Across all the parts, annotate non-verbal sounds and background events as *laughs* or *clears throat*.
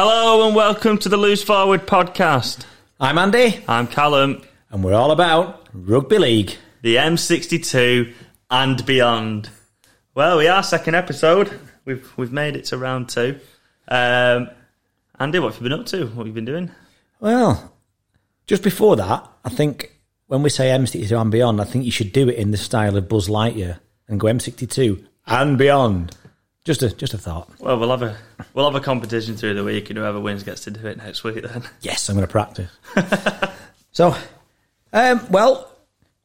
Hello and welcome to the Loose Forward podcast. I'm Andy, I'm Callum, and we're all about rugby league. the M62 and beyond. Well, we are second episode. We've we've made it to round two. Um, Andy, what have you been up to? What have you been doing? Well, just before that, I think when we say M62 and beyond, I think you should do it in the style of Buzz Lightyear and go M62 and beyond. Just a just a thought. Well, we'll have a we'll have a competition through the week, and whoever wins gets to do it next week. Then. Yes, I'm going to practice. *laughs* so, um, well,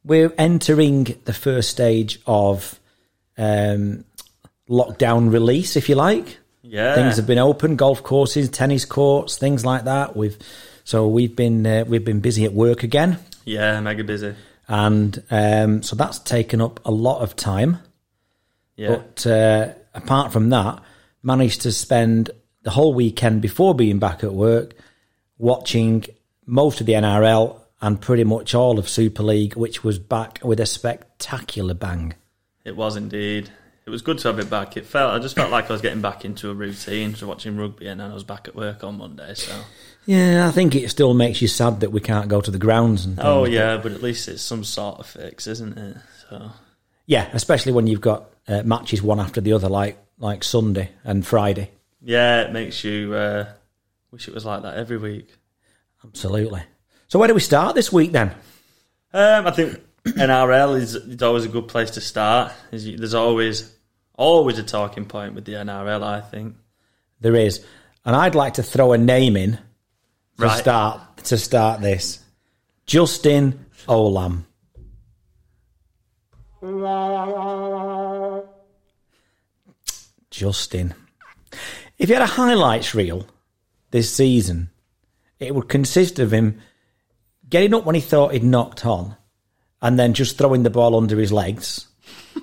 we're entering the first stage of um, lockdown release, if you like. Yeah, Things have been open, golf courses, tennis courts, things like that. We've so we've been uh, we've been busy at work again, yeah, mega busy. and um, so that's taken up a lot of time. Yeah, But uh, apart from that, managed to spend the whole weekend before being back at work watching most of the NRL and pretty much all of Super League, which was back with a spectacular bang. it was indeed. It was good to have it back. It felt I just felt like I was getting back into a routine, just watching rugby, and then I was back at work on Monday. So, Yeah, I think it still makes you sad that we can't go to the grounds and things. oh yeah, but at least it's some sort of fix, isn't it? So, Yeah, especially when you've got uh, matches one after the other, like like Sunday and Friday. yeah, it makes you uh, wish it was like that every week. Absolutely. So where do we start this week then? Um, I think NRL is, is always a good place to start. There's always always a talking point with the NRL. I think. There is, and I'd like to throw a name in to Right. start to start this. Justin Olam. Justin. If you had a highlights reel this season, it would consist of him getting up when he thought he'd knocked on and then just throwing the ball under his legs. *laughs*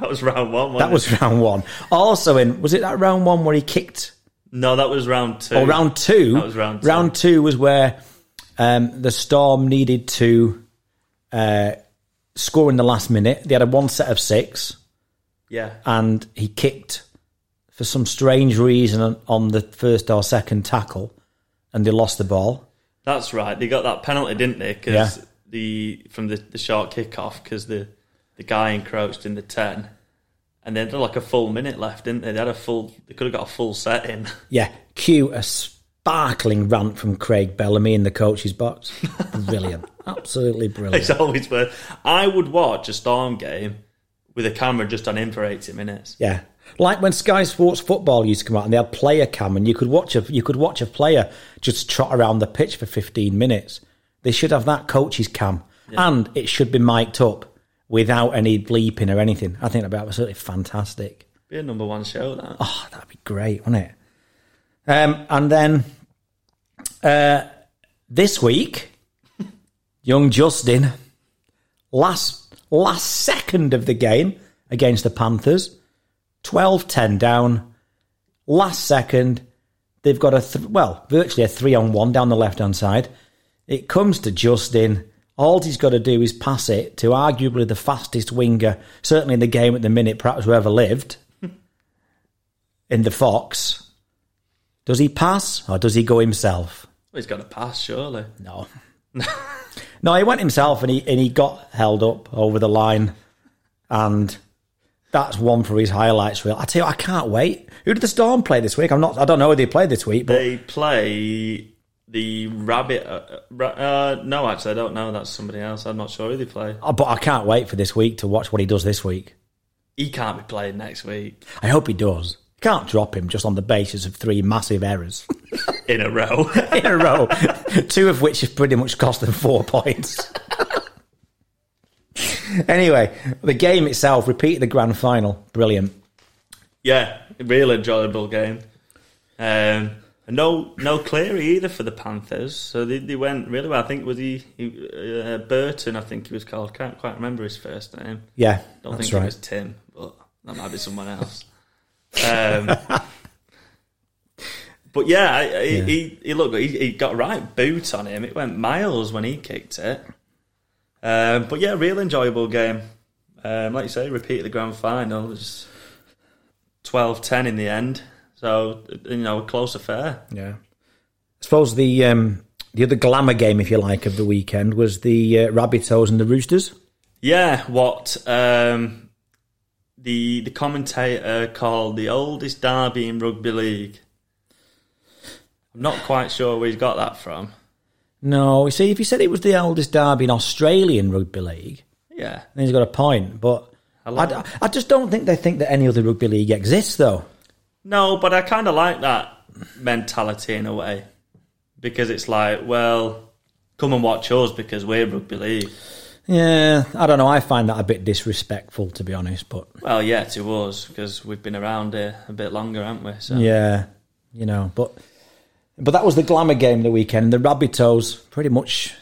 That was round one. Wasn't That was round one. Also, in was it that round one where he kicked no, that was round two. Oh, round two. That was round two. Round two was where um, the Storm needed to uh, score in the last minute. They had a one set of six, Yeah, and he kicked for some strange reason on, the first or second tackle, and they lost the ball. that's right. They got that penalty, didn't they? Because Yeah. the from the, the short kickoff, because the the guy encroached in the ten, and they had like a full minute left, didn't they? They had a full. They could have got a full set in. *laughs* Yeah, cue a sparkling rant from Craig Bellamy in the coach's box. Brilliant, *laughs* absolutely brilliant. It's always worth. I would watch a Storm game with a camera just on him for eighty minutes. Yeah. Like when Sky Sports Football used to come out and they had player cam and you could watch a you could watch a player just trot around the pitch for 15 minutes. They should have that coach's cam and it should be mic'd up without any bleeping or anything. I think that'd be absolutely fantastic. Be a number one show that. Oh, that'd be great, wouldn't it? Um, and then uh, this week, *laughs* young Justin, last last second of the game against the Panthers, 12-10 down, last second, they've got a th- well, virtually a three on one down the left hand side. It comes to Justin. All he's got to do is pass it to arguably the fastest winger, certainly in the game at the minute, perhaps who ever lived, *laughs* in the Fox. Does he pass or does he go himself? Well, he's got to pass, surely. No. *laughs* no, he went himself and he and he got held up over the line, and that's one for his highlights reel. I tell you, I can't wait. Who did the Storm play this week? I'm not. I don't know who they played this week, but They play the Rabbit. Uh, ra- uh, no, actually, I don't know. That's somebody else. I'm not sure who they play. oh, but I can't wait for this week to watch what he does this week. He can't be playing next week I hope he does. Can't drop him just on the basis of three massive errors *laughs* in a row. *laughs* in a row, two of which have pretty much cost them four points. *laughs* anyway, the game itself, repeat the grand final, brilliant. yeah, real enjoyable game. Um, no, no Cleary either for the Panthers. So they, they went really well. I think was he, he uh, Burton. I think he was called. Can't quite remember his first name. Yeah, Don't think it was Tim, but that might be someone else. Um, *laughs* but yeah, I- I- he he looked he, he got right boot on him. It went miles when he kicked it. Um, but yeah, real enjoyable game. Um, like you say, repeat the grand final. It was 12-10 in the end. So you know, a close affair. Yeah. I suppose the um, the other glamour game, if you like, of the weekend was the uh, Rabbitohs and the Roosters. Yeah, what um, the the commentator called the oldest derby in rugby league. I'm not quite sure where he's got that from. No, you see, if he said it was the oldest derby in Australian rugby league, Yeah, then he's got a point. But I, Hello. I just don't think they think that any other rugby league exists, though. no, but I kind of like that mentality in a way because it's like, well, come and watch us because we're rugby league. Yeah, I don't know. I find that a bit disrespectful, to be honest. But Well, yeah, to us because we've been around here a bit longer, haven't we? So yeah, you know, but but that was the glamour game the weekend. The Rabbitohs pretty much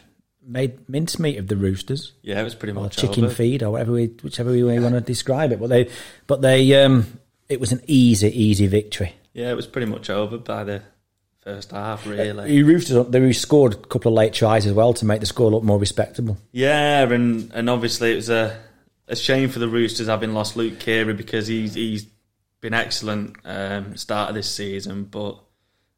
made mincemeat of the Roosters. yeah, it was pretty or much chicken over. feed or whatever we, whichever way you want to describe it. But they, but they, um, it was an easy, easy victory. Yeah, it was pretty much over by the first half, really. The Roosters, they scored a couple of late tries as well to make the score look more respectable. Yeah, and and obviously it was a a shame for the Roosters having lost Luke Keary because he's he's been excellent um, start of this season, but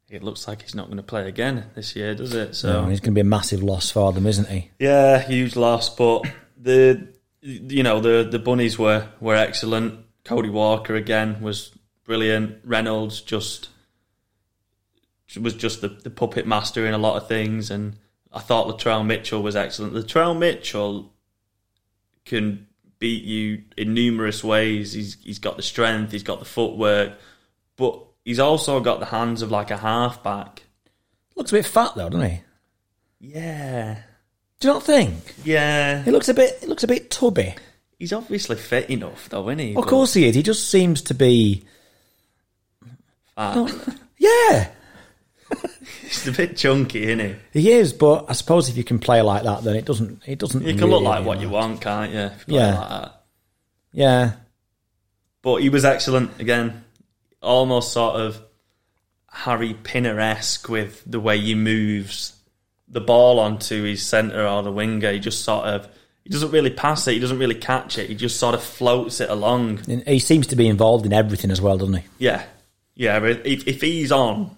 it looks like he's not going to play again this year, does it? So So he's going to be a massive loss for them, isn't he? yeah, huge loss. But the you know the the bunnies were were excellent. Cody Walker again was brilliant. Reynolds just was just the, the puppet master in a lot of things, and I thought Latrell Mitchell was excellent. Latrell Mitchell can beat you in numerous ways. He's he's got the strength, he's got the footwork, but he's also got the hands of like a halfback. Looks a bit fat though, doesn't he? Yeah, Do you not think? yeah. He looks a bit. He looks a bit tubby. He's obviously fit enough, though, isn't he? Of But- course he is. He just seems to be. Ah, *laughs* Yeah, *laughs* he's a bit chunky, isn't he? he is. But I suppose if you can play like that, then it doesn't. It doesn't. You can look like what you want, can't you? You Yeah. like. Yeah, But he was excellent again. Almost sort of Harry Pinner esque with the way he moves the ball onto his centre or the winger. He just sort of he doesn't really pass it. He doesn't really catch it. He just sort of floats it along. And he seems to be involved in everything as well, doesn't he? Yeah, yeah. If if he's on,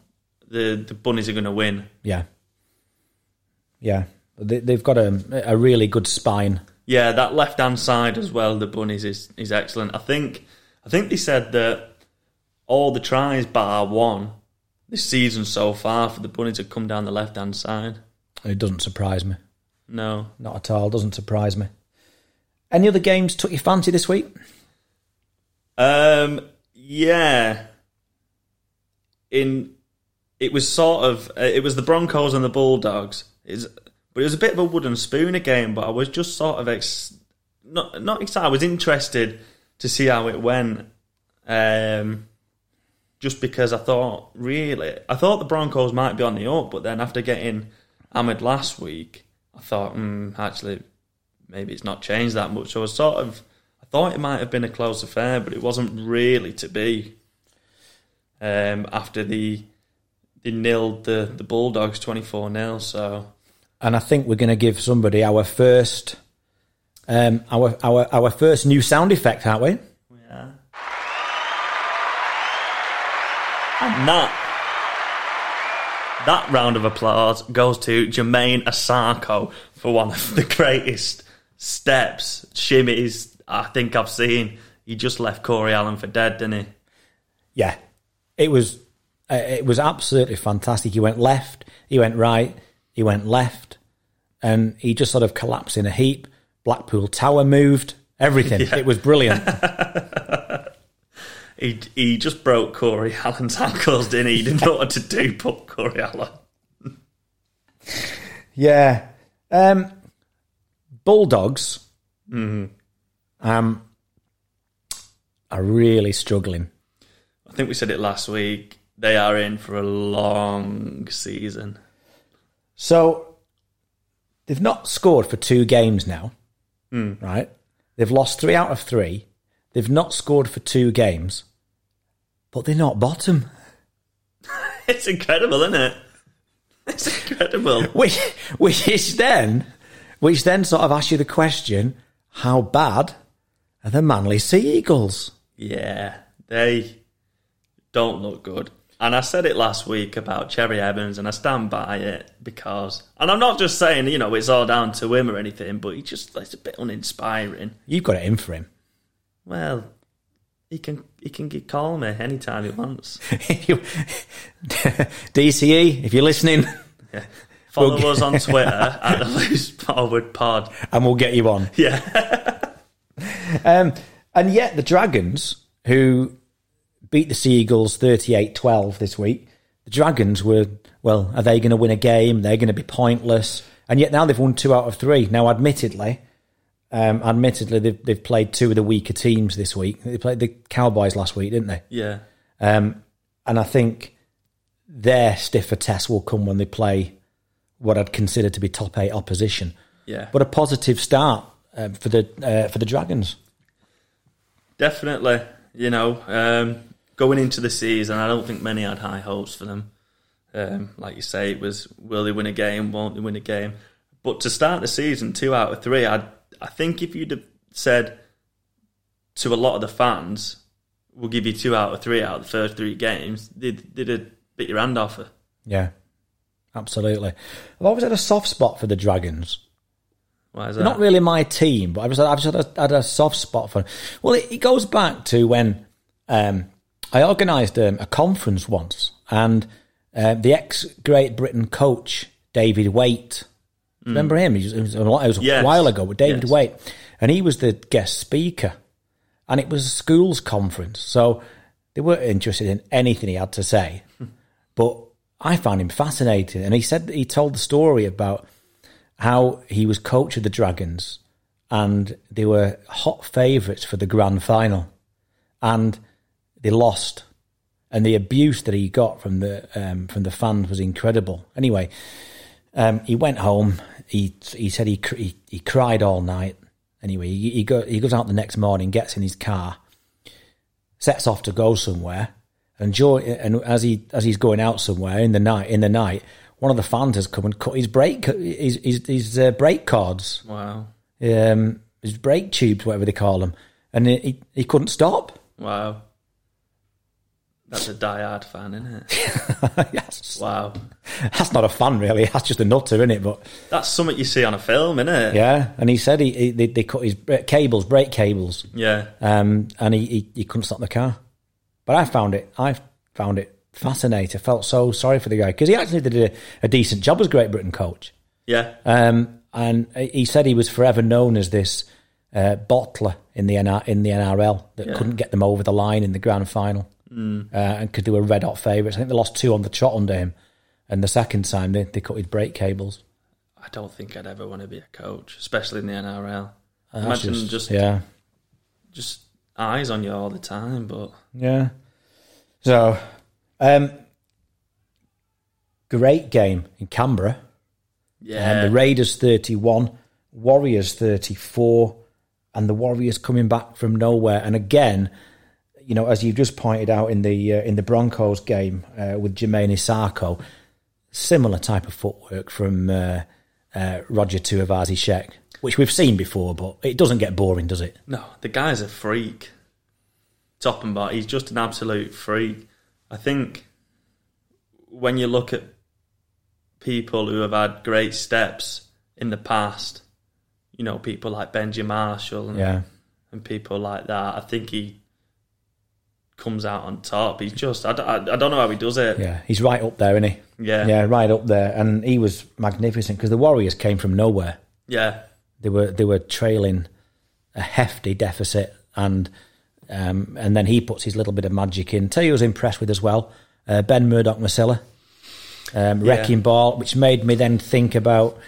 the the bunnies are going to win. Yeah. Yeah. They, they've got a, a really good spine. Yeah, that left hand side as well. The bunnies is is excellent. I think I think they said that all the tries bar one this season so far for the bunnies have come down the left hand side. It doesn't surprise me. No, Not at all. Doesn't surprise me. Any other games took your fancy this week? um, yeah. In it was sort of uh, it was the Broncos and the Bulldogs. But it was a bit of a wooden spoon game. But I was just sort of ex- not not excited. I was interested to see how it went. Um, just because I thought really, I thought the Broncos might be on the up, but then after getting Ahmed last week, I thought, mm, actually, maybe it's not changed that much. So I was sort of, I thought it might have been a close affair, but it wasn't really to be. Um, after the they nilled the the Bulldogs twenty four 0 so And I think we're going to give somebody our first, um, our our our first new sound effect, aren't we? yeah. And that that round of applause goes to Jamayne Isaako for one of the greatest steps, shimmies I think I've seen. He just left Corey Allen for dead, didn't he? Yeah, it was it was absolutely fantastic. He went left, he went right, he went left, and he just sort of collapsed in a heap. Blackpool Tower moved, everything. *laughs* It was brilliant. *laughs* He he just broke Corey Allen's ankles, didn't he? He didn't know what to do, but Corey Allen. *laughs* yeah, um, Bulldogs um, are really struggling. I think we said it last week. They are in for a long season. So they've not scored for two games now, hmm. right? They've lost three out of three. They've not scored for two games, but they're not bottom. *laughs* It's incredible, isn't it? It's incredible. *laughs* Which, which is then, which then sort of asks you the question: How bad are the Manly Sea Eagles? Yeah, they don't look good. And I said it last week about Cherry Evans, and I stand by it because, and I'm not just saying, you know, it's all down to him or anything, but he just, it's a bit uninspiring. You've got it in for him. Well, he can he can get- call me anytime he wants. *laughs* *laughs* DCE, if you're listening, Follow Well, us on *laughs* Twitter at the Loose Forward Pod. and we'll get you on. Yeah, Um, and yet the Dragons, who beat the Seagulls 38-12 this week, the Dragons were, well, are they going to win a game? They're going to be pointless. And yet now they've won two out of three. Now, admittedly, um, admittedly, they've, they've played two of the weaker teams this week. They played the Cowboys last week, didn't they? yeah, Um, and I think their stiffer test will come when they play what I'd consider to be top eight opposition. yeah. But a positive start um, for the uh, for the Dragons. Definitely, you know, um, going into the season, I don't think many had high hopes for them. Um, like you say, it was will they win a game? Won't they win a game? But to start the season, two out of three, I I think if you'd have said to a lot of the fans, "We'll give you two out of three out of the first three games," they'd, they'd have bit your hand off her. Yeah, absolutely. I've always had a soft spot for the Dragons. Why is They're that? not really my team, but I've just, I've just had, a, had a soft spot for them. Well, it, it goes back to when um, I organised um, a conference once, and uh, the ex Great Britain coach David Waite. Remember him? He was, it was, a, while- it was a Yes. while ago, but David Yes. Waite, and he was the guest speaker, and it was a schools conference, so they weren't interested in anything he had to say. But I found him fascinating, and he said that he told the story about how he was coach of the Dragons, and they were hot favourites for the grand final, and they lost, and the abuse that he got from the um, from the fans was incredible. Anyway, um, he went home. He he said he cr- he, he cried all night. Anyway, he he, go, he goes out the next morning, gets in his car, sets off to go somewhere, and Joe, and as he as he's going out somewhere in the night in the night, one of the fans has come and cut his brake his his, his uh, brake cords, Wow, um, his brake tubes, whatever they call them, and he, he couldn't stop. wow. That's a die-hard fan, isn't it? *laughs* yes, Wow, that's not a fan really. That's just a nutter, isn't it? But that's something you see on a film, isn't it? yeah, and he said he, he they, they cut his cables, brake cables, Yeah, um, and he, he he couldn't stop the car. But I found it, I found it fascinating. I felt so sorry for the guy because he actually did a, a decent job as Great Britain coach. yeah, Um, and he said he was forever known as this uh, bottler in the NR, in the NRL that Yeah. couldn't get them over the line in the grand final, mm. uh, and could do a red hot favourites. I think they lost two on the trot under him, and the second time they, they cut his brake cables. I don't think I'd ever want to be a coach, especially in the NRL. That's Imagine just, yeah, just eyes on you all the time, but yeah. So, um, great game in Canberra. yeah, Um, the Raiders 31, Warriors 34, and the Warriors coming back from nowhere. And again, you know, as you've just pointed out in the uh, in the Broncos game uh, with Jamayne Isaako, similar type of footwork from uh, uh, Roger Tuivasa Sheck, which we've seen before, but it doesn't get boring, does it? no, the guy's a freak. Top and bottom, he's just an absolute freak. I think when you look at people who have had great steps in the past, you know, people like Benji Marshall and, Yeah. and people like that, I think he comes out on top. He's just, I, don't- I, I don't know how he does it. Yeah, he's right up there, isn't he? Yeah. Yeah, right up there. And he was magnificent because the Warriors came from nowhere. Yeah. They were they were trailing a hefty deficit, and um, and then he puts his little bit of magic in. Tell you, I was impressed with as well. Uh, ben Murdoch Masila, um, Yeah. wrecking ball, which made me then think about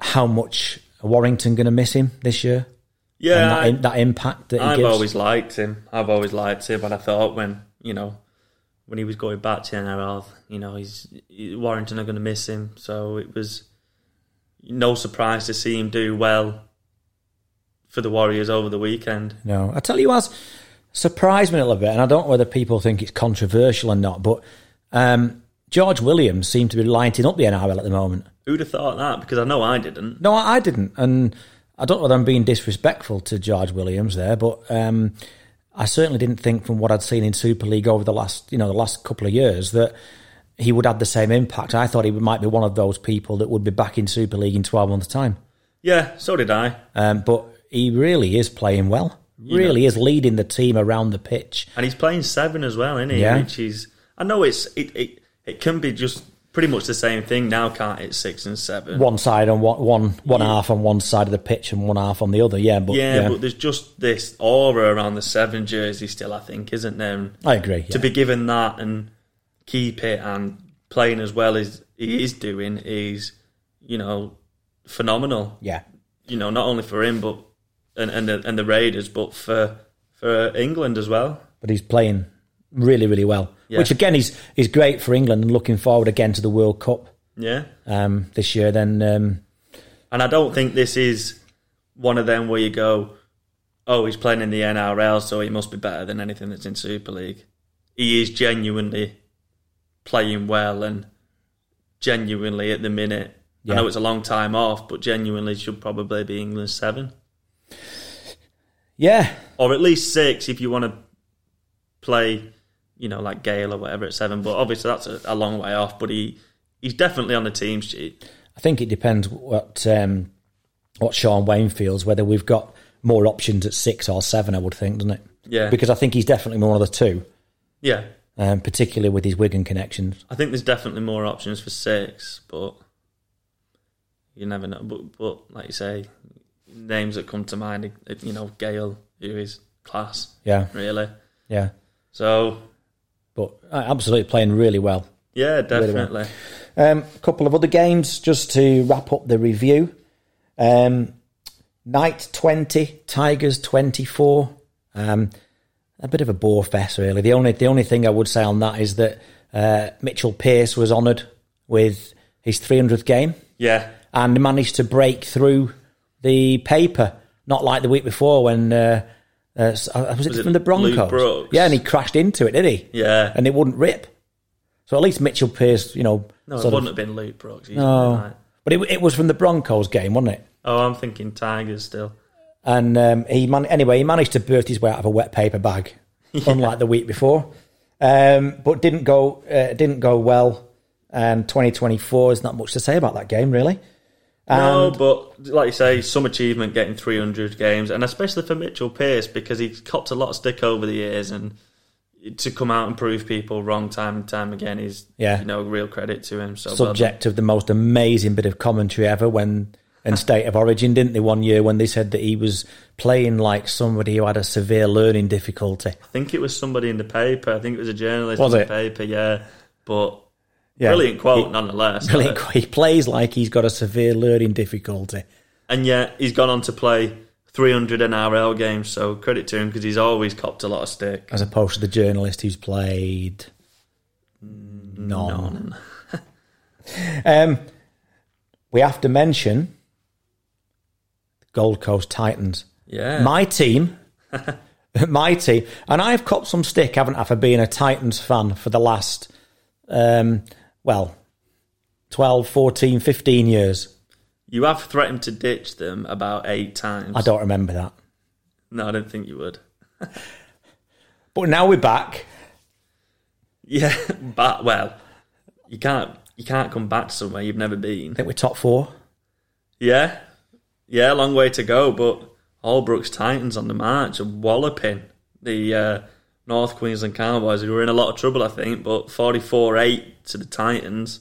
how much Warrington going to miss him this year. Yeah. that, that impact that he I've gives. always liked him. I've always liked him, but I thought when you know when he was going back to NRL, you know, he's he, Warrington are going to miss him. So it was no surprise to see him do well for the Warriors over the weekend. No, I tell you what, surprised me a little bit, and I don't know whether people think it's controversial or not, but um, George Williams seemed to be lighting up the NRL at the moment. Who'd have thought that? Because I know I didn't. No, I I didn't, and I don't know whether I'm being disrespectful to George Williams there, but um, I certainly didn't think from what I'd seen in Super League over the last, you know, the last couple of years that he would have the same impact. I thought he might be one of those people that would be back in Super League in 12 months' time. Yeah, so did I. Um, but he really is playing well. Really is leading the team around the pitch. And he's playing seven as well, isn't he? Yeah. Which is, I know it's it, it it can be just pretty much the same thing now, can't it? Six and seven. One side on one, one, one half on one side of the pitch and one half on the other. Yeah, but yeah, yeah, but there's just this aura around the seven jersey still, I think, isn't there? And I agree. to be given that and keep it and playing as well as he is doing is, you know, phenomenal. yeah. You know, not only for him but and and the, and the Raiders, but for for England as well. but he's playing really, really well. Yeah. Which again is is great for England and looking forward again to the World Cup Yeah, um, this year. Then um, and I don't think this is one of them where you go, oh, he's playing in the NRL, so he must be better than anything that's in Super League. He is genuinely playing well and genuinely at the minute. Yeah. I know it's a long time off, but genuinely should probably be England's seven. yeah, or at least six if you want to play, you know, like Gale or whatever at seven. But obviously that's a, a long way off. But he he's definitely on the team sheet. I think it depends what um, what Shaun Wane feels whether we've got more options at six or seven. I would think, doesn't it? Yeah, Because I think he's definitely one of the two, yeah. um, particularly with his Wigan connections. I think there's definitely more options for six, but you never know. But but like you say, names that come to mind, you know, Gale, who is class, Yeah, really. yeah. So But uh, absolutely playing really well. yeah, well. definitely. Um, a couple of other games just to wrap up the review. Um, Knight 20, Tigers 24. Um, a bit of a bore fest, really. The only the only thing I would say on that is that uh, Mitchell Pearce was honoured with his 300th game Yeah, and managed to break through the paper, not like the week before when. Uh, uh, was it Was it from the Broncos? Yeah, and he crashed into it, did he? yeah. And it wouldn't rip. So at least Mitchell Pearce, you know, No, it wouldn't have been Luke Brooks. No. right. but it, it was from the Broncos game, wasn't it? Oh, I'm thinking Tigers still. And um, he man- anyway, he managed to burst his way out of a wet paper bag, *laughs* unlike the week before. Um, but didn't go uh, didn't go well. And 2024 is not much to say about that game, really. No, And- but like you say, some achievement getting 300 games, and especially for Mitchell Pearce because he's copped a lot of stick over the years, and to come out and prove people wrong time and time again is, Yeah. you know, real credit to him. So well Subject of the most amazing bit of commentary ever when in State of Origin, didn't they? One year when they said that he was playing like somebody who had a severe learning difficulty. I think it was somebody in the paper. I think it was a journalist Was in it? the paper. Yeah, but Yeah. brilliant quote He- nonetheless. Brilliant. He plays like he's got a severe learning difficulty. And yet he's gone on to play 300 NRL games. So credit to him because he's always copped a lot of stick. as opposed to the journalist who's played none. *laughs* um, we have to mention Gold Coast Titans. Yeah, My team, *laughs* my team, and I've copped some stick, haven't I, for being a Titans fan for the last, um, well, 12, 14, 15 years. you have threatened to ditch them about eight times. I don't remember that. No, I don't think you would. *laughs* But now we're back. Yeah, *laughs* but well, you can't you can't come back to somewhere you've never been. I think we're top four. Yeah, yeah, long way to go. But Holbrook's Titans on the march are walloping the uh, North Queensland Cowboys, who were in a lot of trouble, I think. But forty four eight to the Titans,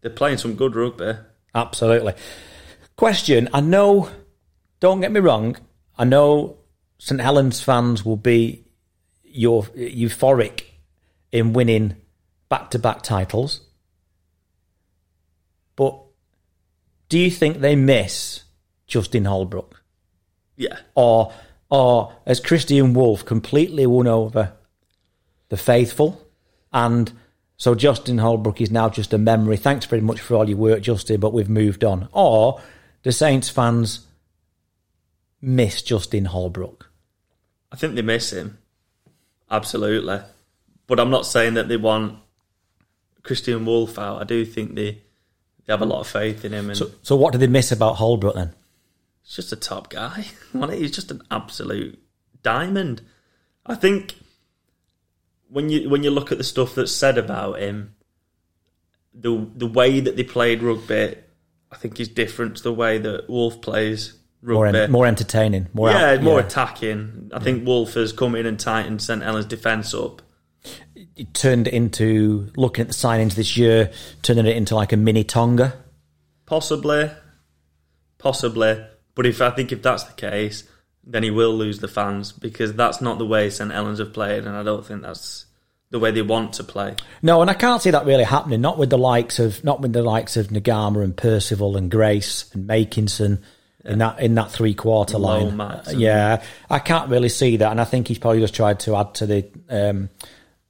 they're playing some good rugby. Absolutely. Question I know, don't get me wrong, I know St Helens fans will be your euphoric in winning back to back titles. But do you think they miss Justin Holbrook? Yeah, Or or has Kristian Woolf completely won over the faithful and so Justin Holbrook is now just a memory. Thanks very much for all your work, Justin, but we've moved on. Or do Saints fans miss Justin Holbrook? I think they miss him absolutely. But I'm not saying that they want Kristian Woolf out. I do think they they have a lot of faith in him, and So, so what do they miss about Holbrook then? He's just a top guy. *laughs* He's just an absolute diamond. I think when you when you look at the stuff that's said about him, the the way that they played rugby, I think is different to the way that Woolf plays More, rugby. en- more entertaining. More yeah, out- more attacking. I think Woolf has come in and tightened St Helens' defence up. It turned it into looking at the signings this year, turning it into like a mini Tonga. Possibly, possibly. But if I think if that's the case, then he will lose the fans because that's not the way St Helens have played, and I don't think that's the way they want to play. No, and I can't see that really happening. Not with the likes of not with the likes of Naiqama and Percival and Grace and Makinson in that in that three quarter line. Uh, yeah, I can't really see that, and I think he's probably just tried to add to the um,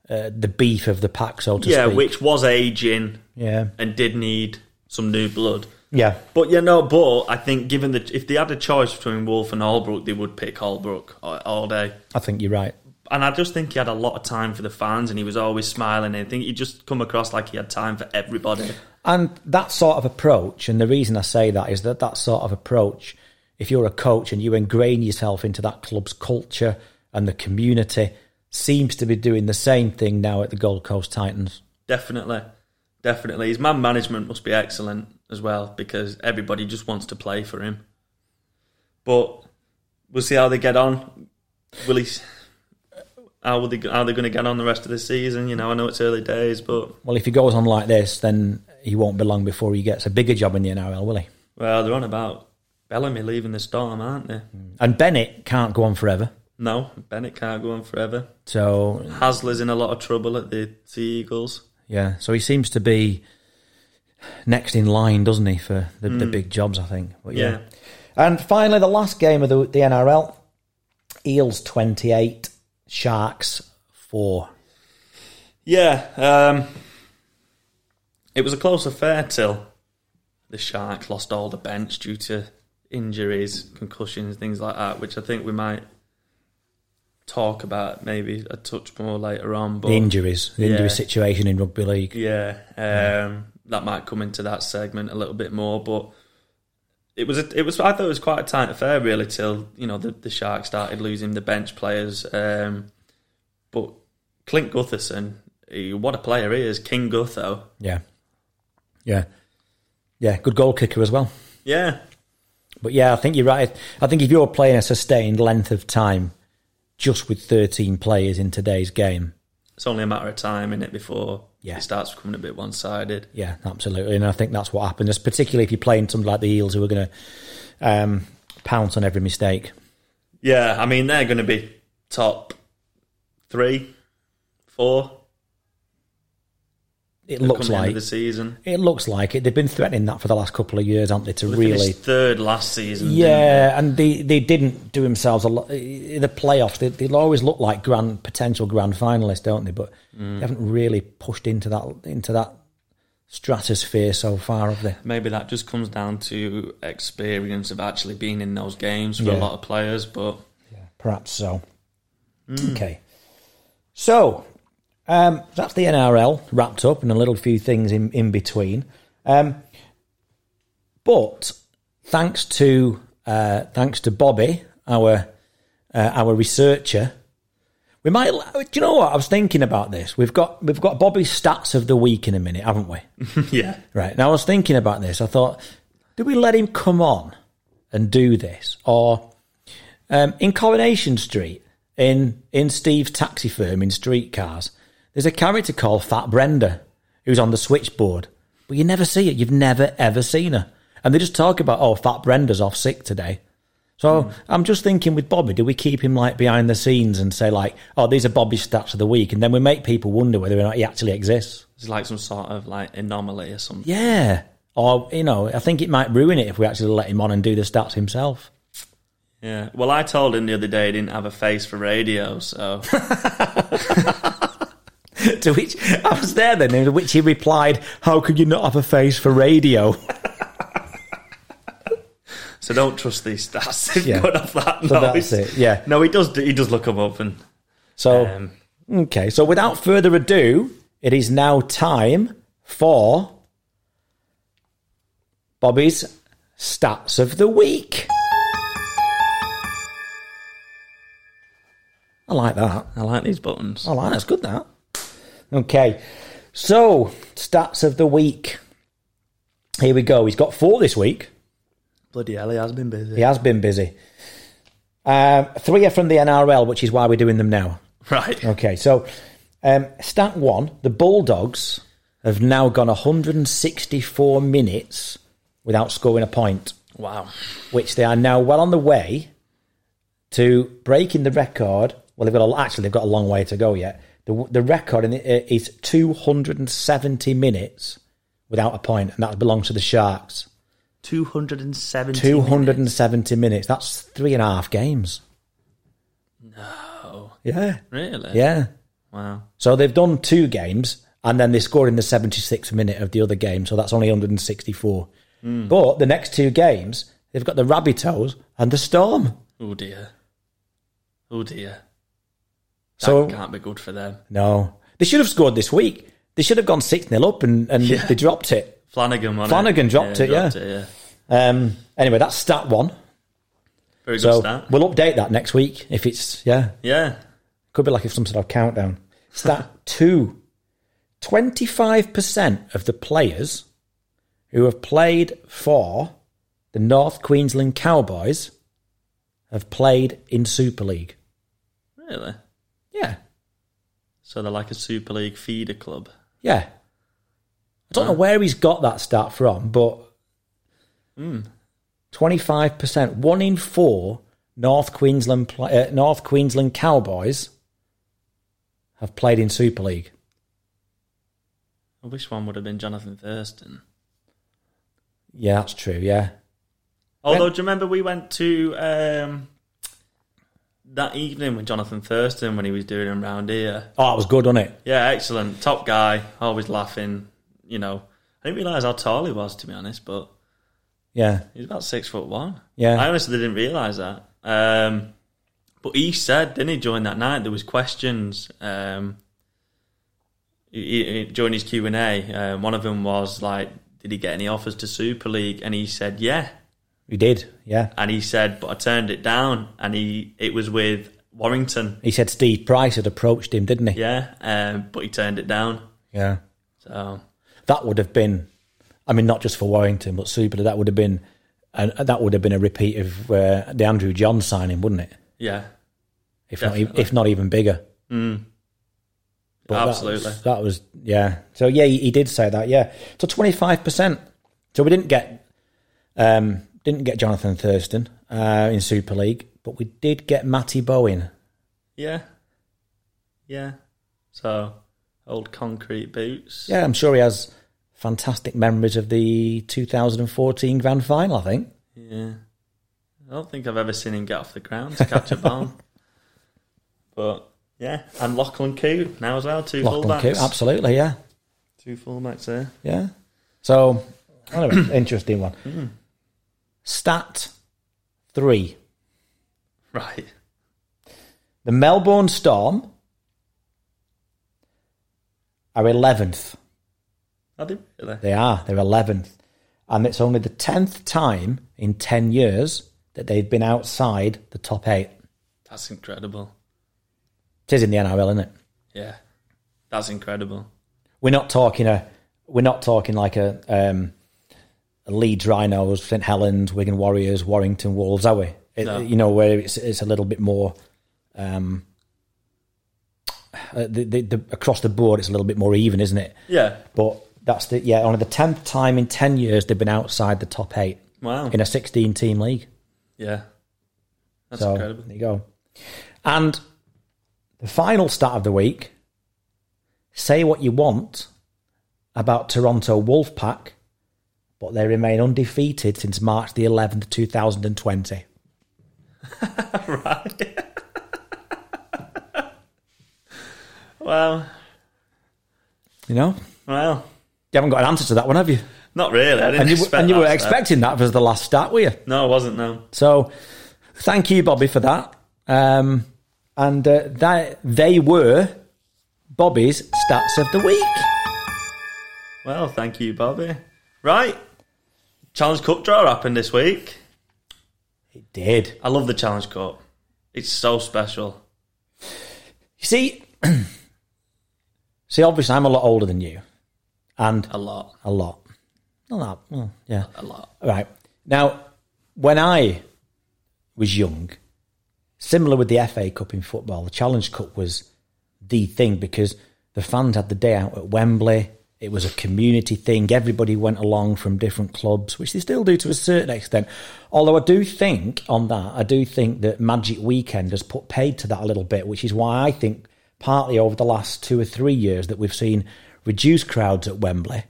uh, the beef of the pack, so to yeah, speak. which was aging yeah, and did need some new blood. Yeah, But you know, but I think given that if they had a choice between Woolf and Holbrook, they would pick Holbrook all, day. I think you're right. And I just think he had a lot of time for the fans, and he was always smiling. And I think he just come across like he had time for everybody. And that sort of approach, and the reason I say that is that that sort of approach, if you're a coach and you ingrain yourself into that club's culture and the community, seems to be doing the same thing now at the Gold Coast Titans. Definitely, definitely. His man management must be excellent as well because everybody just wants to play for him. But we'll see how they get on. Will he? How will they? How they going to get on the rest of the season? You know, I know it's early days, but Well, if he goes on like this, then he won't be long before he gets a bigger job in the NRL, will he? well, they're on about Bellamy leaving the Storm, aren't they? Mm. And Bennett can't go on forever. No, Bennett can't go on forever. So, Hasler's in a lot of trouble at the Sea Eagles. yeah, so he seems to be next in line, doesn't he, for the, the big jobs, I think. But yeah. Yeah. And finally, the last game of the, the NRL Eels 28, Sharks 4. Yeah, um, it was a close affair till the Sharks lost all the bench due to injuries, concussions, things like that, which I think we might talk about maybe a touch more later on. But The injuries, the injury situation in rugby league. yeah, um, that might come into that segment a little bit more, but. It was. A, it was. I thought it was quite a tight affair, really, till you know the, the Sharks started losing the bench players. Um, but Clint Gutherson, he, what a player he is, King Gutho. Yeah. Yeah. Yeah, good goal kicker as well. Yeah, But yeah, I think you're right. I think if you're playing a sustained length of time just with 13 players in today's game, it's only a matter of time in it before Yeah. it starts becoming a bit one sided. yeah, absolutely. And I think that's what happens, particularly if you're playing something like the Eels who are going to um, pounce on every mistake. Yeah, I mean they're going to be top three, four. It looks come the end like the season. it looks like it. They've been threatening that for the last couple of years, haven't they? To They really, third last season. yeah, and they, they didn't do themselves a lot in the playoffs. They, they'll always look like grand potential grand finalists, don't they? But Mm. they haven't really pushed into that into that stratosphere so far, have they? they? Maybe that just comes down to experience of actually being in those games for a lot of players. But Perhaps so. Okay. So, um, that's the NRL wrapped up and a little few things in, in between. Um, but thanks to uh, thanks to Bobby, our uh, our researcher, we might. Do you know what I was thinking about this? We've got we've got Bobby's stats of the week in a minute, haven't we? *laughs* yeah, Right. Now I was thinking about this. I thought, do we let him come on and do this, or um, in Coronation Street in in Steve's taxi firm in Streetcars? There's a character called Fat Brenda who's on the switchboard, but you never see it. You've never ever seen her, and they just talk about oh, Fat Brenda's off sick today. So hmm. I'm just thinking with Bobby, do we keep him like behind the scenes and say like, oh, these are Bobby's stats of the week, and then we make people wonder whether or not he actually exists. it's like some sort of like anomaly or something. Yeah. Or, you know, I think it might ruin it if we actually let him on and do the stats himself. Yeah. Well, I told him the other day he didn't have a face for radio, so *laughs* *laughs* to which I was there then, to which he replied, How could you not have a face for radio? *laughs* so don't trust these stats. *laughs* Yeah. got off that So noise. that's it, yeah. No, he does. He does look them up and. So, Um, okay. So without further ado, it is now time for Bobby's stats of the week. I like that. I like these buttons. I like that's good. That. Okay. So stats of the week. Here we go. He's got four this week. Bloody hell, he has been busy. He has been busy. Um, three are from the NRL, which is why we're doing them now. Right. Okay, so um, stat one: the Bulldogs have now gone 164 minutes without scoring a point, Wow. which they are now well on the way to breaking the record. Well, they've got a, actually they've got a long way to go yet. The the record in it uh, is 270 minutes without a point, and that belongs to the Sharks. 270 270 minutes. That's three and a half games. No. Yeah, Really? yeah. Wow. So they've done two games, and then they scored in the 76th minute of the other game, so that's only 164. Hmm. But the next two games, they've got the Rabbitohs and the Storm. Oh dear. Oh dear. That So can't be good for them. no, they should have scored this week. They should have gone six 0 up, and, and Yeah. they dropped it. Flanagan won it. Flanagan it. dropped it, yeah. yeah. Um, anyway, that's stat one. Very good So start. we'll update that next week if it's yeah. Yeah. Could be like if some sort of countdown. Stat *laughs* two. 25% of the players who have played for the North Queensland Cowboys have played in Super League. Really? Yeah. So they're like a Super League feeder club. Yeah. I don't know where he's got that stat from, but 25%, one in four North Queensland, uh, North Queensland Cowboys have played in Super League. I wish one would have been Jonathan Thurston. Yeah, that's true. Yeah. Although, do you remember we went to um, that evening with Jonathan Thurston when he was doing him round here? Oh, it was good, wasn't it? Yeah, excellent. Top guy, always laughing. You know, I didn't realise how tall he was, to be honest, but Yeah. he's about six foot one. Yeah. I honestly didn't realise that. Um, but he said, didn't he, during that night, there was questions um, he, he- during his Q and A. Uh, one of them was like, "Did he get any offers to Super League?" And he said, "Yeah." We did. Yeah. And he said, "But I turned it down." And he, it was with Warrington. He said Steve Price had approached him, didn't he? Yeah, um, but he turned it down. Yeah. So That would have been, I mean, not just for Warrington, but Super. That would have been, and that would have been a repeat of uh, the Andrew John signing, wouldn't it? yeah, If not, e- if not even bigger. mm. But that absolutely. was- That was, yeah. So yeah, he, he did say that. Yeah. So twenty five percent. So we didn't get, um, didn't get Jonathan Thurston uh, in Super League, but we did get Matty Bowen. yeah, yeah. So old concrete boots. Yeah, I'm sure he has fantastic memories of the 2014 Grand Final. I think. Yeah. I don't think I've ever seen him get off the ground to catch a ball. *laughs* But yeah, and Lachlan Coote now as well. Two Lachlan fullbacks. Coote, absolutely, yeah, Two fullbacks there. yeah. So, anyway, *coughs* interesting one. Stat three: Right. the Melbourne Storm are eleventh. Are they really? They are. They're eleventh, and it's only the tenth time in ten years that they've been outside the top eight. That's incredible. It is in the NRL, isn't it? Yeah. That's incredible. We're not talking a. We're not talking like a. Um, a Leeds Rhinos, St Helens, Wigan Warriors, Warrington Wolves, are we? It, No. You know where it's it's a little bit more. Um, uh, the, the, the, across the board, it's a little bit more even, isn't it? Yeah. But that's the yeah. Only the tenth time in ten years they've been outside the top eight Wow. in a sixteen-team league. Yeah. That's so incredible. there you go. And the final stat of the week. Say what you want about Toronto Wolfpack, but they remain undefeated since March the 11th, 2020. *laughs* right. well, You know? well, You haven't got an answer to that one, have you? not really. I didn't And you, expect and you were expecting that as the last stat, were you? No, I wasn't. No. So thank you, Bobby, for that. Um, and uh, that, they were Bobby's stats of the week. Well, thank you, Bobby. Right. Challenge Cup draw happened this week. It did. I love the Challenge Cup. It's so special. You see, *clears throat* see, obviously, I'm a lot older than you, and A lot. a lot, not that, well, yeah, A lot. Right. Now, when I was young, similar with the FA Cup in football, the Challenge Cup was the thing because the fans had the day out at Wembley. It was a community thing. Everybody went along from different clubs, which they still do to a certain extent. Although I do think on that, I do think that Magic Weekend has put paid to that a little bit, which is why I think partly over the last two or three years that we've seen reduced crowds at Wembley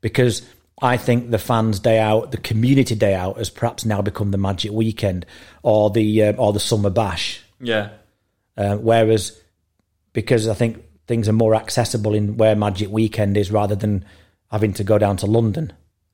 because I think the fans' day out, the community day out, has perhaps now become the Magic Weekend or the uh, or the Summer Bash. Yeah. Uh, whereas because I think things are more accessible in where Magic Weekend is rather than having to go down to London.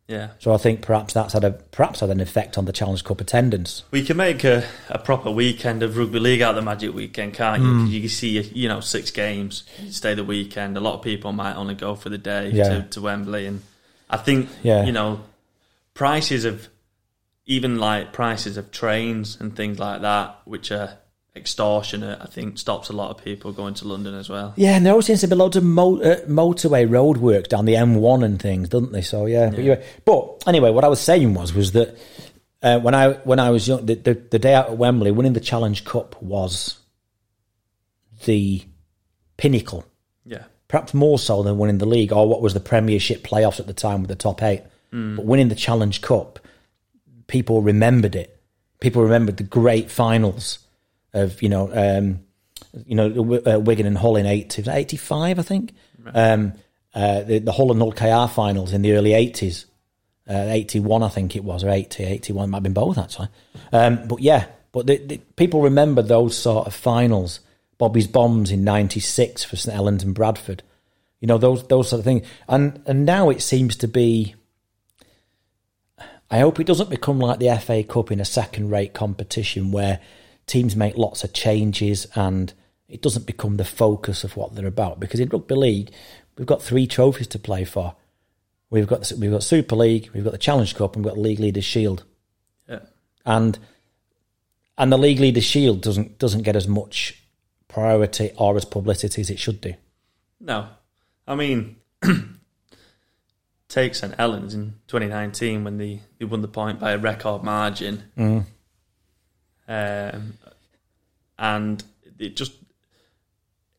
Yeah. So I think perhaps that's had a perhaps had an effect on the Challenge Cup attendance. We can make a, a proper weekend of rugby league out of the Magic Weekend, can't you? Hmm. 'Cause You can see, you know, six games, stay the weekend. A lot of people might only go for the day Yeah. to, to Wembley. And I think, Yeah. you know, prices of, even like prices of trains and things like that, which are extortionate, I think stops a lot of people going to London as well. Yeah, and there always seems to be loads of mo- uh, motorway road works down the M1 and things, doesn't they? So yeah, But, but anyway, what I was saying was was that uh, when I when I was young, the, the, the day out at Wembley, winning the Challenge Cup was the pinnacle, Yeah. perhaps more so than winning the league or what was the Premiership playoffs at the time with the top eight. But winning the Challenge Cup, people remembered it. People remembered the great finals of you know um, you know uh, Wigan and Hull in eight, 85, I think. Um, uh, the, the Hull and Hull KR finals in the early eighties, uh, eighty one, I think it was, or 80, 81, might have been both actually. Um, but yeah, but the, the, people remember those sort of finals. Bobby's bombs in '96 for St Helens and Bradford. You know those those sort of things, and and now it seems to be. I hope it doesn't become like the FA Cup in a second rate competition where teams make lots of changes and it doesn't become the focus of what they're about. Because in rugby league, we've got three trophies to play for. We've got we've got Super League, we've got the Challenge Cup, and we've got the League Leaders Shield. Yeah. And and the League Leaders Shield doesn't doesn't get as much priority or as publicity as it should do. No. I mean, take St Helens in 2019 when they, they won the point by a record margin. Mm. Um, and it just,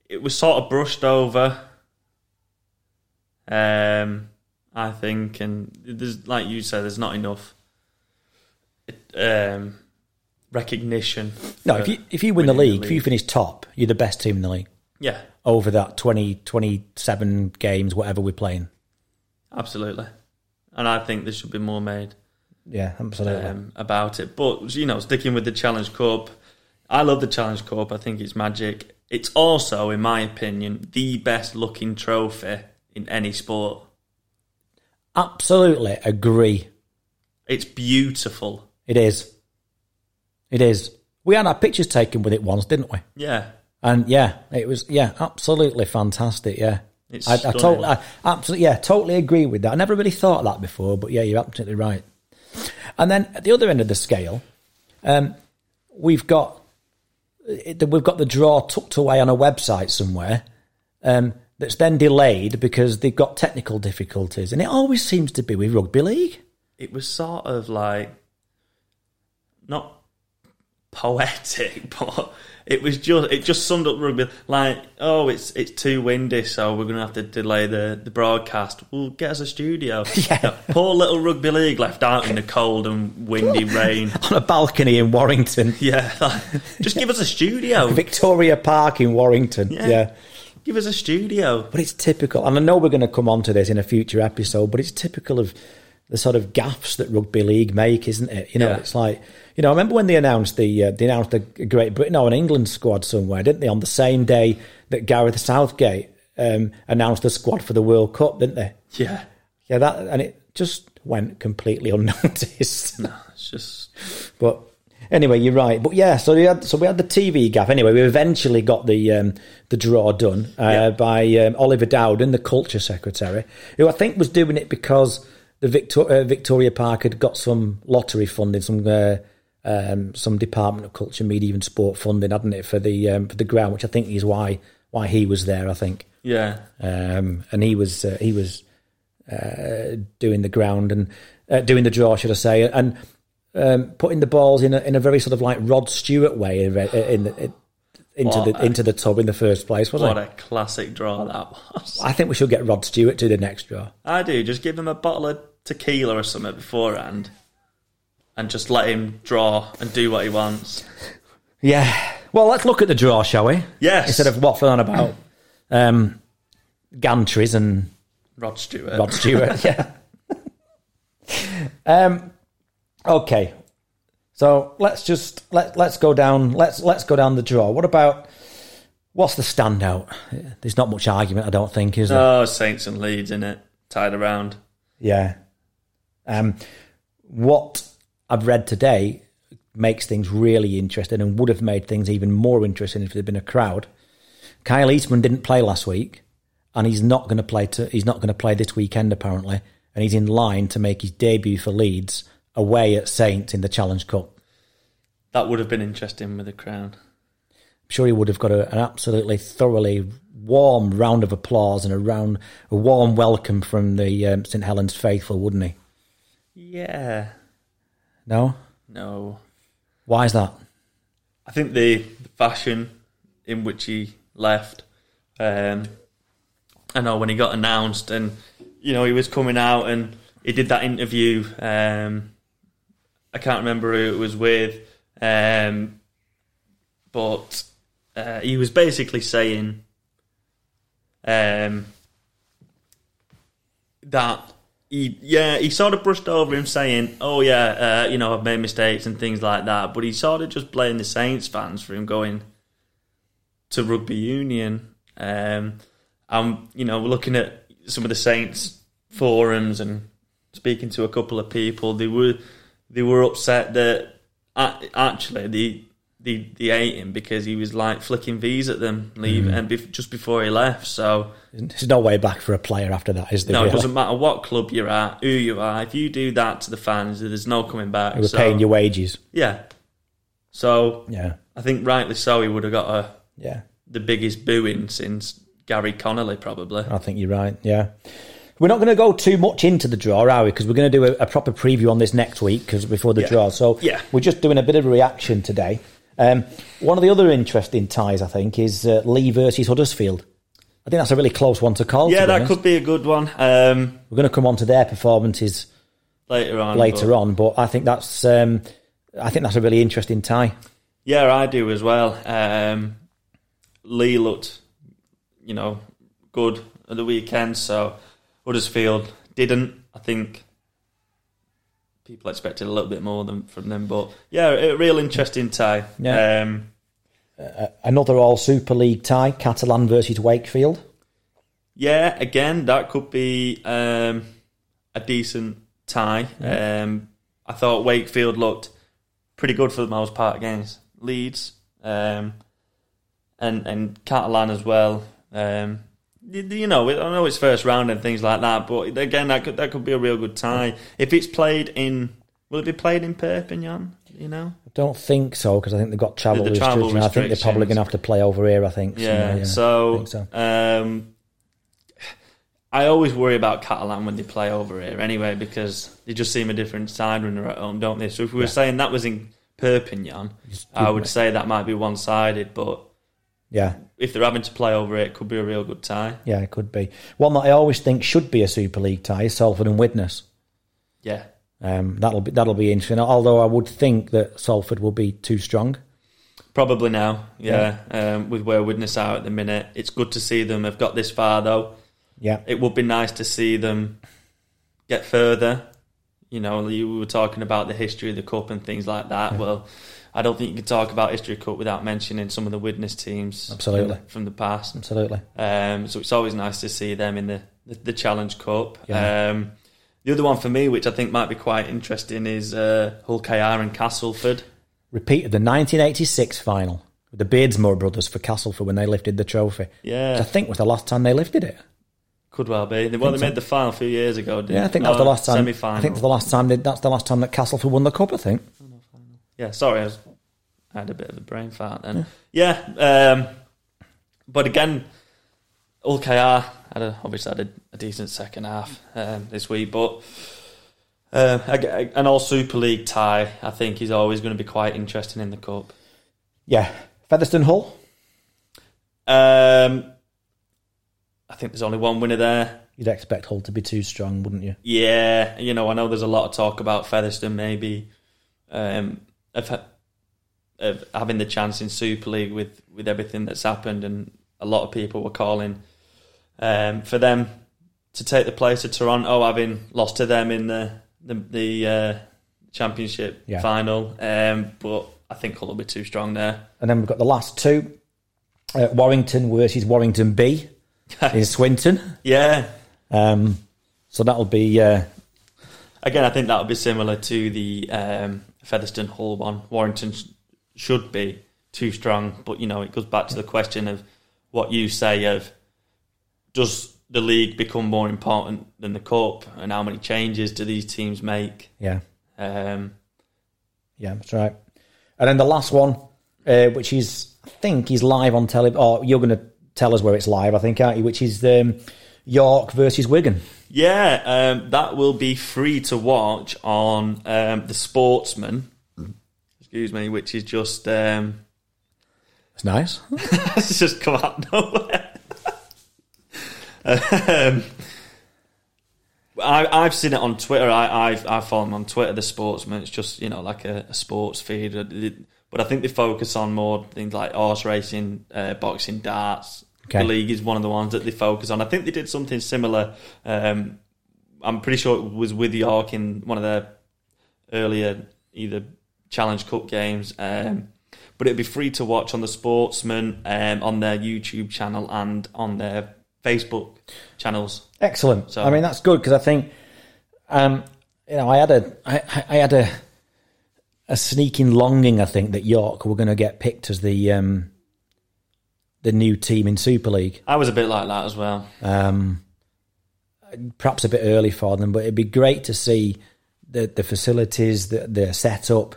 it was sort of brushed over, um, I think. And there's, like you said, there's not enough um, recognition. No, if you if you win the winning league, if you finish top, you're the best team in the league. Yeah, Over that 20, 27 games, whatever we're playing. absolutely. And I think there should be more made. Yeah, absolutely. um, about it. But you know, sticking with the Challenge Cup, I love the Challenge Cup. I think it's magic. It's also, in my opinion, the best looking trophy in any sport. Absolutely agree. It's beautiful. It is. It is. We had our pictures taken with it once, didn't we? Yeah, And yeah, it was yeah, absolutely fantastic. Yeah, It's I, I totally, I, absolutely, yeah, totally agree with that. I never really thought of that before, but yeah, you're absolutely right. And then at the other end of the scale, um, we've got we've got the draw tucked away on a website somewhere um, that's then delayed because they've got technical difficulties, and it always seems to be with rugby league. it was sort of like not poetic, *laughs* but it was just it just summed up rugby. Like, oh, it's it's too windy, so we're going to have to delay the, the broadcast. Well, get us a studio. *laughs* Yeah. poor little rugby league left out in the cold and windy *laughs* rain. On a balcony in Warrington, Yeah, like, just give us a studio. Victoria Park in Warrington. Yeah. yeah. Give us a studio. But it's typical, and I know we're going to come on to this in a future episode, but it's typical of the sort of gaffes that rugby league make, isn't it? You know, Yeah. it's like you know. I remember when they announced the uh, they announced the Great Britain or an England squad somewhere, didn't they? On the same day that Gareth Southgate um, announced the squad for the World Cup, didn't they? Yeah, Yeah, that and it just went completely *laughs* unnoticed. No, it's just But anyway, you're right. But yeah, so we had so we had the TV gap. Anyway, we eventually got the um, the draw done uh, Yeah. by um, Oliver Dowden, the culture secretary, who I think was doing it because the Victor- uh, Victoria Park had got some lottery funding, some uh, um, some Department of Culture, Media and Sport funding, hadn't it, for the um, for the ground, which I think is why why he was there. I think, Yeah. um, and he was uh, he was uh, doing the ground and uh, doing the draw, should I say, and um, putting the balls in a, in a very sort of like Rod Stewart way in, in the, into What the a- into the tub in the first place, wasn't What it? a classic draw that was. I think we should get Rod Stewart to the next draw. I do. Just give him a bottle of tequila or something beforehand and just let him draw and do what he wants. Yeah. Well, let's look at the draw, shall we? Yes. Instead of waffling on about um, gantries and Rod Stewart. Rod Stewart. *laughs* yeah. um. Okay. So let's just let let's go down. Let's let's go down the draw. What about what's the standout? There's not much argument, I don't think, is there? Oh, Saints and Leeds in it. Tied around. Yeah. Um, what I've read today makes things really interesting and would have made things even more interesting if there'd been a crowd. Kyle Eastmond didn't play last week, and he's not going to play. To, he's not going to play this weekend apparently, and he's in line to make his debut for Leeds away at Saints in the Challenge Cup. That would have been interesting with a crown. I'm sure he would have got a, an absolutely thoroughly warm round of applause and a round a warm welcome from the um, St Helens faithful, wouldn't he? Yeah. No, No. why is that? I think the, the fashion in which he left. Um, I know when he got announced, and you know he was coming out, and he did that interview. Um, I can't remember who it was with, um, but uh, he was basically saying um, that he, yeah, he sort of brushed over him saying, "Oh yeah, uh, you know, I've made mistakes and things like that," but he sort of just blamed the Saints fans for him going to rugby union. Um, I'm, you know, looking at some of the Saints forums and speaking to a couple of people, they were they were upset that actually they they they ate him because he was like flicking V's at them leave hmm. and bef- just before he left. So There's no way back for a player after that, is there? no, it doesn't matter what club you're at, who you are. If you do that to the fans, there's no coming back. Were So, paying your wages. yeah. So Yeah, I think rightly so, he would have got a, yeah. the biggest booing since Gary Connolly, probably. I think you're right. Yeah. We're not going to go too much into the draw, are we? Because we're going to do a, a proper preview on this next week because before the Yeah. draw. So Yeah. we're just doing a bit of a reaction today. Um, one of the other interesting ties, I think, is uh, Leigh versus Huddersfield. I think that's a really close one to call. Yeah, to that honest. could be a good one um, We're going to come on to their performances later on. later but- on, but I think that's um, I think that's a really interesting tie. Yeah, I do as well. Um, Leigh looked, you know, good at the weekend, so Huddersfield didn't. I think people expected a little bit more than from them, but yeah, a real interesting tie. Yeah. Um, Another All Super League tie: Catalan versus Wakefield. yeah, again, that could be um, a decent tie. Um, I thought Wakefield looked pretty good for the most part against Leeds, um, and and Catalan as well. Um, you, you know, I know it's first round and things like that, but again, that could that could be a real good tie if it's played in. Will it be played in Perpignan? You know, I don't think so because I think they've got travel The- the travel restrictions. I think they're probably going to have to play over here. I think. yeah. I So, think so. Um, I always worry about Catalan when they play over here, anyway, because they just seem a different side when they're at home, don't they? So if we were saying that was in Perpignan, I would say that might be one sided, but Yeah, if they're having to play over it, it could be a real good tie. yeah, it could be one that I always think should be a Super League tie: is Salford and Widnes. Yeah. Um, that'll be that'll be interesting. Although I would think that Salford will be too strong. Probably now, yeah. Um, with where Widnes are at the minute, it's good to see them have got this far though. Yeah, It would be nice to see them get further. You know, you were talking about the history of the cup and things like that. Well, I don't think you can talk about history cup without mentioning some of the Widnes teams, Absolutely. from, from the past. absolutely. Um, so it's always nice to see them in the the, the Challenge Cup. Yeah. Um, the other one for me, which I think might be quite interesting, is uh, Hull KR and Castleford. Repeat of the 1986 final with the Beardsmore brothers for Castleford when they lifted the trophy. Yeah, Which I think was the last time they lifted it. Could well be. Well, they so. made the final a few years ago. Didn't Yeah, I think that was the last time. Semi-final. I think the last time they, that's the last time that Castleford won the cup. I think. Yeah, sorry, I, was, I had a bit of a brain fart then. Yeah, um, but again, Hull KR had a, obviously had a, a decent second half um, this week, but uh, an all Super League tie, I think, is always going to be quite interesting in the cup. Yeah, Featherstone Hull. Um, I think there's only one winner there. You'd expect Hull to be too strong, wouldn't you? Yeah, you know, I know there's a lot of talk about Featherstone maybe um, of, of having the chance in Super League with, with everything that's happened, and a lot of people were calling um, for them to take the place of Toronto, having lost to them in the the, the uh, championship yeah. final. Um, but I think Hull will be too strong there. And then we've got the last two: uh, Warrington versus Warrington B *laughs* in Swinton. Yeah. Um, so that'll be. Uh, Again, I think that'll be similar to the um, Featherstone Hull one. Warrington sh- should be too strong, but you know it goes back to the question of what you say of does the league become more important than the cup, and how many changes do these teams make? Yeah, um, yeah, that's right. And then the last one, uh, which is I think is live on. Or oh, you're going to tell us where it's live, I think, aren't you? Which is um, York versus Wigan. Yeah, um, that will be free to watch on um, the Sportsman. Excuse me, which is just. Um, it's nice. *laughs* it's just come out nowhere. um, I, have seen it on Twitter. I, I've, I follow them on Twitter. The Sportsman. It's just you know like a, a sports feed. But I think they focus on more things like horse racing, uh, boxing, darts, Okay. The league is one of the ones that they focus on. I think they did something similar. Um, I'm pretty sure it was with York in one of their earlier either Challenge Cup games. Um, but it'd be free to watch on the Sportsman, um, on their YouTube channel, and on their Facebook channels. Excellent. So, I mean, that's good because I think, um, you know, I had a, I, I had a, a sneaking longing. I think that York were going to get picked as the um, the new team in Super League. I was a bit like that as well. Um, perhaps a bit early for them, but it'd be great to see the the facilities, the the setup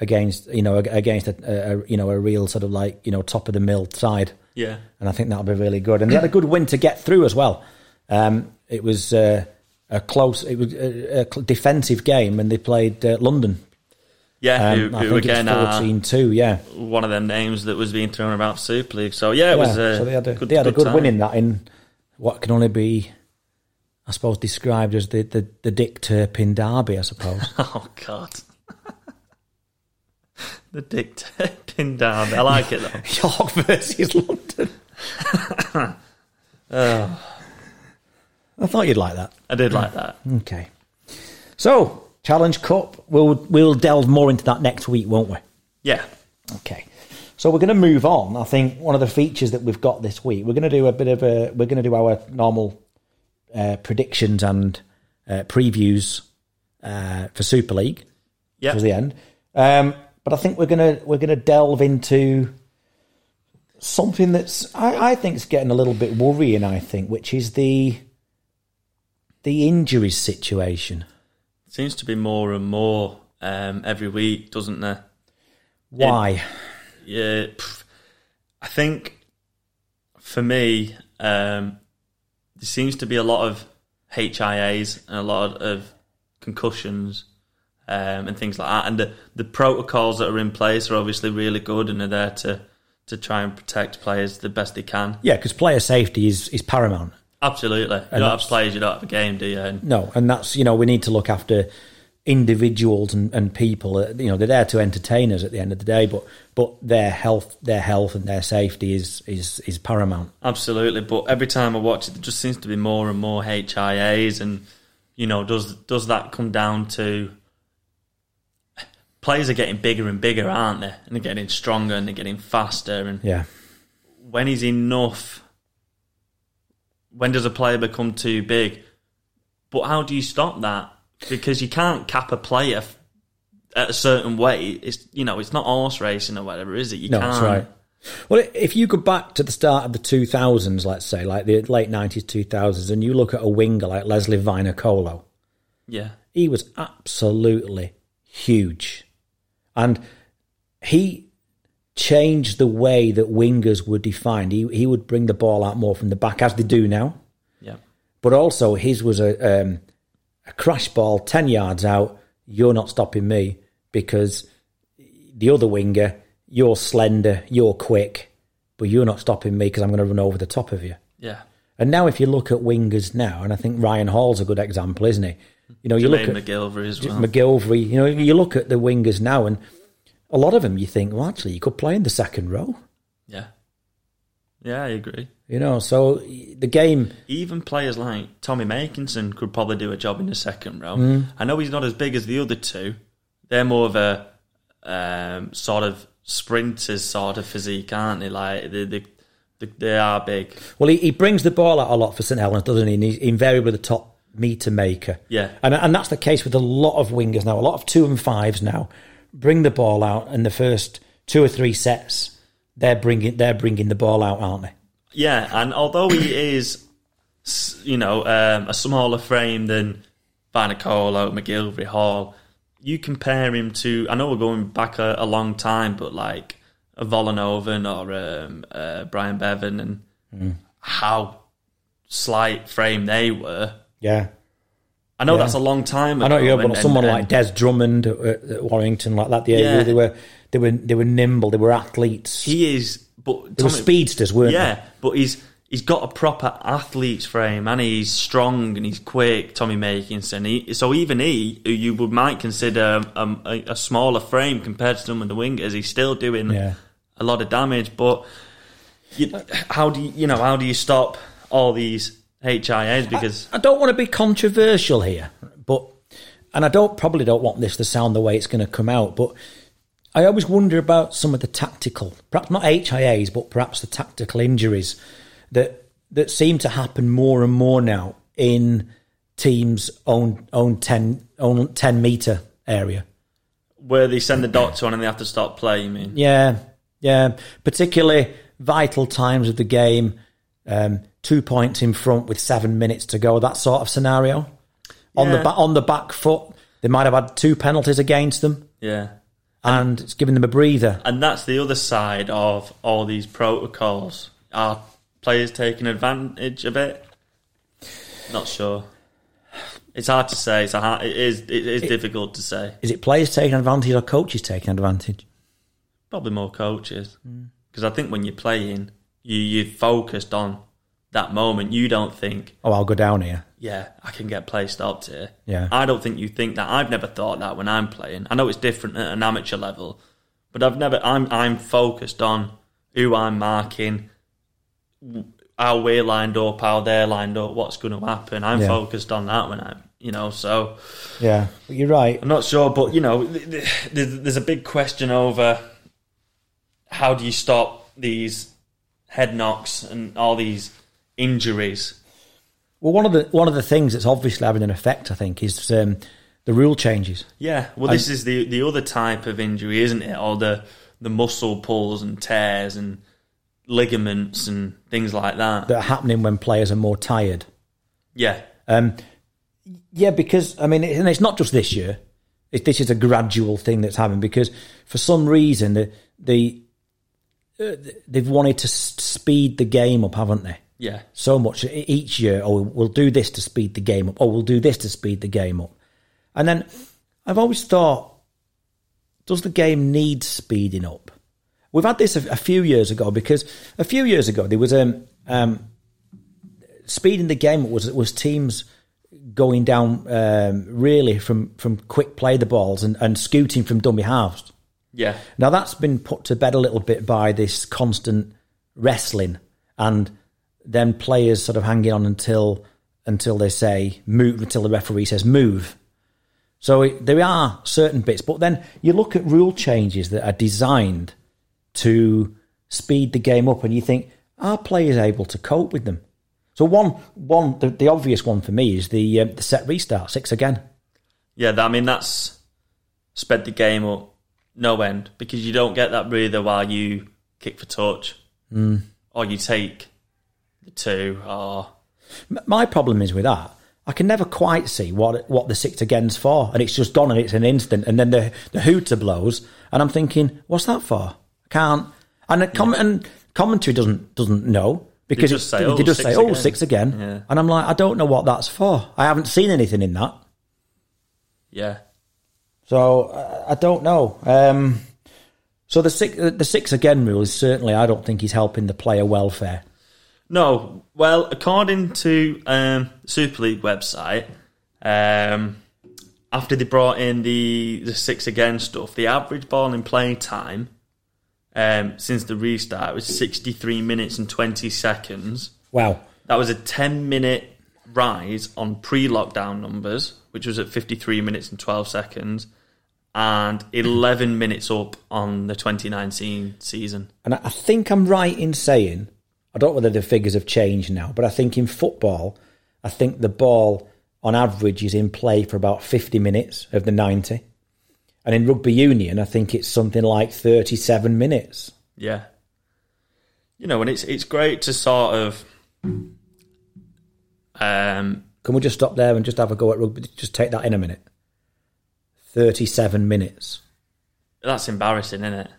against you know against a, a, you know a real sort of like you know top of the mill side. Yeah, and I think that'll be really good. And they had a good win to get through as well. Um, it was uh, a close, it was a, a, defensive game, and they played uh, London yeah, um, who, who again 14 2, yeah. One of them names that was being thrown about Super League. So yeah, it yeah, was a so they had a good, they had good a good win in that in what can only be I suppose described as the, the, the Dick Turpin derby, I suppose. *laughs* oh god. the Dick Turpin derby. I like it though. *laughs* York versus London. *laughs* oh. I thought you'd like that. I did like that. Okay. So, Challenge Cup. We'll we'll delve more into that next week, won't we? Yeah. Okay. So we're going to move on. I think one of the features that we've got this week, we're going to do a bit of a, we're going to do our normal uh, predictions and uh, previews uh, for Super League. Yeah. To the end. Um, but I think we're gonna we're gonna delve into something that's I, I think is getting a little bit worrying. I think, which is the the injuries situation. Seems to be more and more um, every week, doesn't there? Why? It, yeah, I think for me, um, there seems to be a lot of HIAs and a lot of concussions um, and things like that. And the, the protocols that are in place are obviously really good and are there to, to try and protect players the best they can. Yeah, because player safety is, is paramount. Absolutely. You and don't have players, you don't have a game, do you? And no, and that's, you know, we need to look after individuals and, and people. Uh, you know, they're there to entertain us at the end of the day, but but their health, their health and their safety is is is paramount. Absolutely. But every time I watch it, there just seems to be more and more HIAs, and you know, does does that come down to players are getting bigger and bigger, aren't they? And they're getting stronger and they're getting faster. And yeah, when is enough? When does a player become too big? But how do you stop that? Because you can't cap a player at a certain weight. It's you know it's not horse racing or whatever, is it? You no, can't. that's right. Well, if you go back to the start of the 2000s, let's say, like the late 90s, 2000s, and you look at a winger like Leslie Vainikolo, yeah, he was absolutely huge, and he changed the way that wingers were defined. He he would bring the ball out more from the back as they do now, Yeah. but also his was a um, a crash ball ten yards out. You're not stopping me because the other winger, you're slender, you're quick, but you're not stopping me because I'm going to run over the top of you. Yeah. And now, if you look at wingers now, and I think Ryan Hall's a good example, isn't he? You know, you look at McGillvary as well. McGillvary. You know, you look at the wingers now, and a lot of them, you think, well, actually, you could play in the second row. yeah. Yeah, I agree. You know, so the game, Even players like Tommy Makinson could probably do a job in the second row. Mm. I know he's not as big as the other two. They're more of a um, sort of sprinters sort of physique, aren't they? Like they, they, they, they are big. well, he, he brings the ball out a lot for St Helens, doesn't he? And he's invariably the top meter maker. Yeah. And and that's the case with a lot of wingers now. A lot of two and fives now bring the ball out in the first two or three sets. They're bringing they're bringing the ball out, aren't they? Yeah, and although he is, you know, um, a smaller frame than Vainikolo, McGillvary, Hall, you compare him to. I know we're going back a, a long time, but like a Vollenhoven or um, uh, Brian Bevan, and how slight frame they were. Yeah. I know Yeah. that's a long time ago. I know you and- but someone and- like Des Drummond at, at Warrington, like that. Yeah, Yeah. they were they were they were nimble. They were athletes. he is, but they were speedsters, weren't Yeah, but he's he's got a proper athlete's frame and he's strong and he's quick. Tommy Makinson. He, so even he, who you would might consider um, a, a smaller frame compared to some of the wingers, he's still doing Yeah. a lot of damage. But you, how do you, you know how do you stop all these HIAs? Because they? I don't want to be controversial here, but and I don't probably don't want this to sound the way it's going to come out, but. I always wonder about some of the tactical, perhaps not HIAs, but perhaps the tactical injuries that that seem to happen more and more now in teams' own own ten own ten meter area. where they send the doctor on and they have to stop playing. I mean, Yeah, yeah. Particularly vital times of the game, um, two points in front with seven minutes to go. That sort of scenario. On the ba- on the back foot, they might have had two penalties against them, yeah. and it's giving them a breather. And that's the other side of all these protocols. Are players taking advantage of it? Not sure. It's hard to say. It's a hard, it is. It is difficult to say. Is it players taking advantage or coaches taking advantage? Probably more coaches mm. because I think when you're playing, you you're focused on that moment. You don't think, Oh, I'll go down here. yeah, I can get play stopped here. Yeah. I don't think you think that. I've never thought that when I'm playing. I know it's different at an amateur level, but I've never. I'm I'm focused on who I'm marking, how we're lined up, how they're lined up, what's going to happen. I'm Yeah. focused on that when I'm, you know. So Yeah, but you're right. I'm not sure, but you know, th- th- th- there's a big question over how do you stop these head knocks and all these injuries. Well, one of the one of the things that's obviously having an effect, I think, is um, the rule changes. Yeah, well, this is the the other type of injury, isn't it? All the the muscle pulls and tears and ligaments and things like that. that are happening when players are more tired. yeah, Um, yeah, because I mean, and it's not just this year. It, this is a gradual thing that's happening because for some reason the the uh, they've wanted to speed the game up, haven't they? Yeah, So much each year. Oh, we'll do this to speed the game up. Oh, we'll do this to speed the game up. And then I've always thought, does the game need speeding up? We've had this a, a few years ago because a few years ago there was um, um, speeding the game was was teams going down um, really from from quick play the balls and, and scooting from dummy halves. yeah, Now that's been put to bed a little bit by this constant wrestling and then players sort of hanging on until until they say move until the referee says move. So it, there are certain bits, but then you look at rule changes that are designed to speed the game up, and you think are players able to cope with them? So one one the, the obvious one for me is the um, the set restart six again. yeah. I mean, that's sped the game up no end because you don't get that breather while you kick for touch or you take the two are. My problem is with that. I can never quite see what what the six again's for, and it's just gone and it's an instant, and then the the hooter blows, and I'm thinking, what's that for? I can't. And com- and commentary doesn't doesn't know because just say, they, "Oh, they just six say, "Oh, again." six again," Yeah. and I'm like, I don't know what that's for. I haven't seen anything in that, Yeah. so uh, I don't know. Um, so the six the six again rule is certainly, I don't think, he's helping the player welfare. No, well, according to um, Super League website, um, after they brought in the the six again stuff, the average ball in play time um, since the restart was sixty three minutes and twenty seconds. Wow. That was a ten minute rise on pre lockdown numbers, which was at fifty three minutes and twelve seconds, and eleven minutes up on the twenty nineteen season. And I think I'm right in saying, I don't know whether the figures have changed now, but I think in football, I think the ball on average is in play for about 50 minutes of the 90. And in rugby union, I think it's something like 37 minutes. Yeah. You know, and it's it's great to sort of um Can we just stop there and just have a go at rugby? Just take that in a minute. 37 minutes. that's embarrassing, isn't it?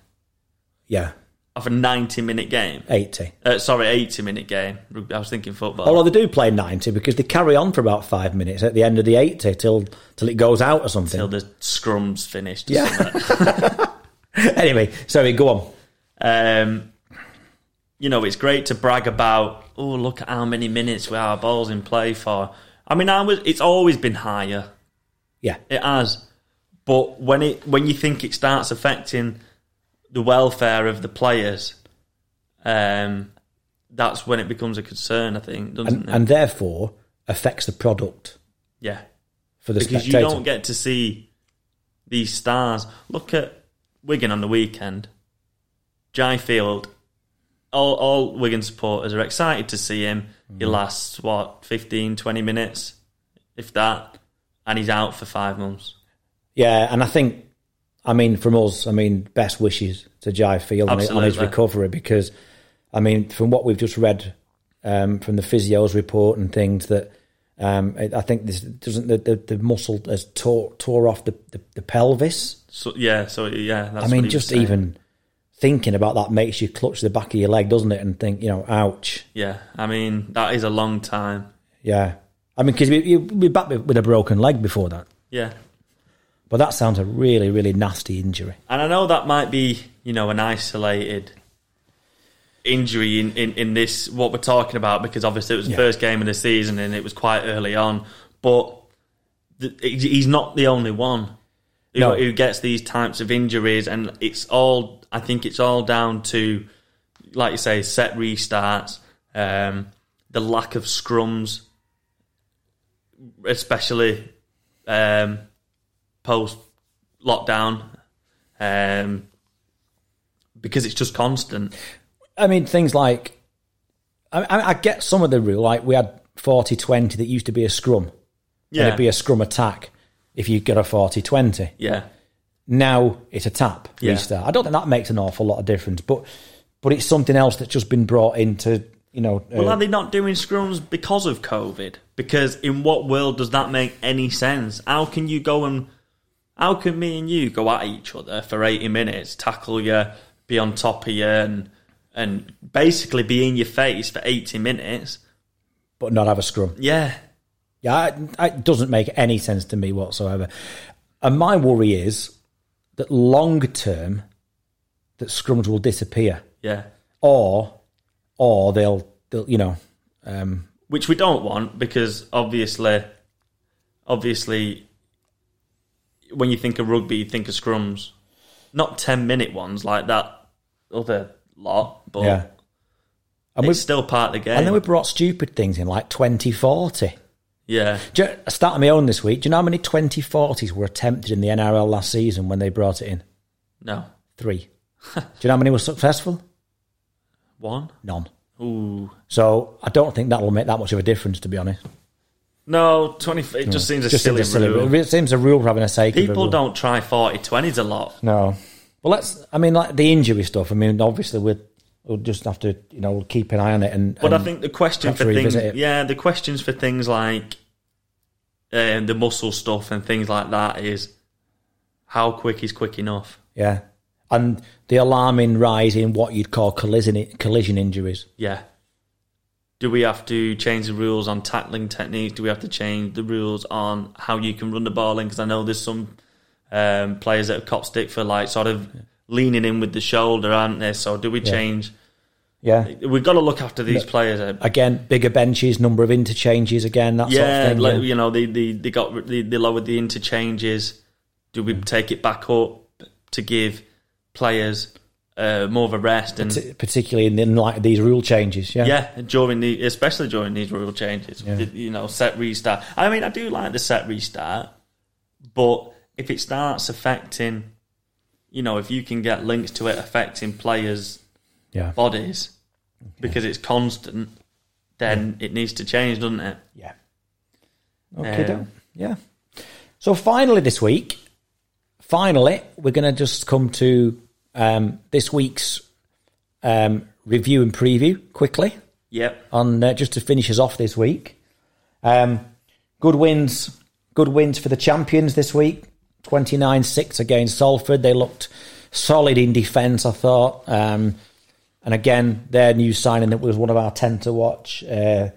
Yeah, Of a ninety minute game. 80. Uh, sorry, eighty minute game. I was thinking football. Although they do play 90 because they carry on for about five minutes at the end of the 80 till, till it goes out or something. Till the scrum's finished. Yeah. *laughs* anyway, sorry, go on. Um, you know, it's great to brag about. Oh, look at how many minutes we our balls in play for. I mean, I was. It's always been higher. Yeah. It has, but when it when you think it starts affecting the welfare of the players, um, that's when it becomes a concern. I think, doesn't and, it? and therefore affects the product yeah, for the because spectator. you don't get to see these stars. Look at Wigan on the weekend. Jai Field. All, all Wigan supporters are excited to see him. He lasts, what, 15, 20 minutes, if that, and he's out for five months. yeah, and I think, I mean, from us, I mean, best wishes to Jai Field on his, on his recovery because, I mean, from what we've just read um, from the physio's report and things that. Um, I I think this doesn't the, the, the muscle has tore tore off the, the, the pelvis. So yeah, so yeah, that's I mean, just even thinking about that makes you clutch the back of your leg, doesn't it? And think, you know, ouch. Yeah, I mean that is a long time. Yeah. I mean, because you, you'd be back with a broken leg before that. Yeah, But that sounds a really, really nasty injury. and I know that might be you know an isolated injury in, in, in this what we're talking about because obviously it was the Yeah. first game of the season and it was quite early on, but the, he's not the only one who, No. who gets these types of injuries, and it's all I think it's all down to like you say set restarts, um, the lack of scrums, especially um, post lockdown, um, because it's just constant. I mean, things like, I, I get some of the rule, like we had 40 20 that used to be a scrum. And Yeah, it'd be a scrum attack if you got a 40 20. yeah, Now it's a tap Yeah. restart. I don't think that makes an awful lot of difference, but but it's something else that's just been brought into, you know. uh, Well, are they not doing scrums because of COVID? Because in what world does that make any sense? How can you go and how can me and you go at each other for eighty minutes, tackle you, be on top of you, and and basically be in your face for eighty minutes? but not have a scrum. Yeah, Yeah, it, it doesn't make any sense to me whatsoever. And my worry is that long term, that scrums will disappear, yeah. or or they'll, they'll you know, um, Which we don't want because obviously, obviously, when you think of rugby, you think of scrums, not ten minute ones like that other lot, but yeah. And it's still part of the game. and then we brought stupid things in like twenty forty. yeah. You, I started my own this week. Do you know how many 2040s were attempted in the NRL last season when they brought it in? No. Three. *laughs* Do you know how many were successful? One? None. Ooh. So I don't think that will make that much of a difference, to be honest. No, 20. It just seems a Just silly, silly rule. It seems a rule for having a sake People don't try 40 20s a lot. No. Well, let's. I mean, like the injury stuff. I mean, obviously we'll, we'll just have to, you know, keep an eye on it. And, But I think the question for things. it. Yeah, the questions for things like um, the muscle stuff and things like that is how quick is quick enough? yeah, and the alarming rise in what you'd call collision collision injuries. Yeah. Do we have to change the rules on tackling techniques? Do we have to change the rules on how you can run the ball in? Because I know there's some um, players that have cop stick for like sort of leaning in with the shoulder, aren't there? So do we change? Yeah. We've got to look after these players. uh, Again, bigger benches, number of interchanges. Again, that sort of yeah, thing. like, yeah. you know, they, they, they got they, they lowered the interchanges. Do we take it back up to give players uh, more of a rest and particularly in, the, in like these rule changes. Yeah. yeah, during the especially during these rule changes, Yeah. you know, set restart. I mean, I do like the set restart, but if it starts affecting, you know, if you can get links to it affecting players' Yeah. bodies because it's constant, then it needs to change, doesn't it? Yeah. Okay. Um, yeah. So finally, this week, finally, we're going to just come to um, this week's um, review and preview quickly Yep. on uh, just to finish us off this week. Um, good wins, good wins for the champions this week. Twenty nine six against Salford. They looked solid in defence. I thought. Um, and again, their new signing that was one of our ten to watch, uh, uh,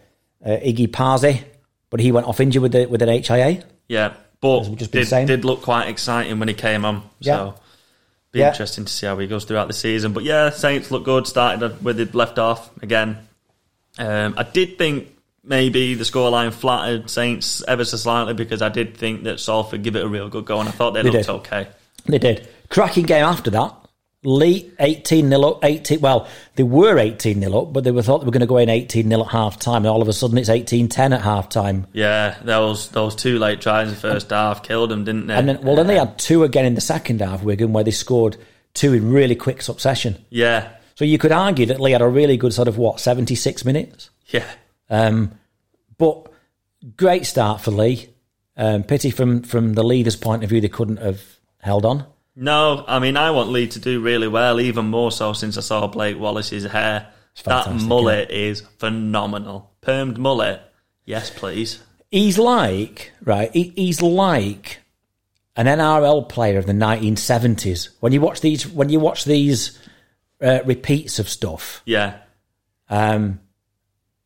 Iggy Paasi, but he went off injured with the, with an HIA. Yeah, but did, did look quite exciting when he came on. Yeah. Be Yeah. interesting to see how he goes throughout the season. But yeah, Saints look good. Started where they'd left off again. Um, I did think maybe the scoreline flattered Saints ever so slightly because I did think that Salford give it a real good go, and I thought they, They looked did. okay. They did. Cracking game after that. Leigh 18 0 up, 18. Well, they were 18 0 up, but they were thought they were going to go in 18 0 at half time, and all of a sudden it's 18 10 at half time. Yeah, those those two late tries in the first half killed them, didn't they? And then, well, then they had two again in the second half, Wigan, where they scored two in really quick succession. yeah, So you could argue that Leigh had a really good sort of what 76 minutes. yeah, Um, but great start for Leigh. Um, pity from from the leader's point of view, they couldn't have held on. No, I mean I want Leigh to do really well, even more so since I saw Blake Wallace's hair. That mullet is phenomenal. Permed mullet, yes please. He's like right. He, he's like an NRL player of the 1970s. When you watch these, when you watch these uh, repeats of stuff, Yeah, um,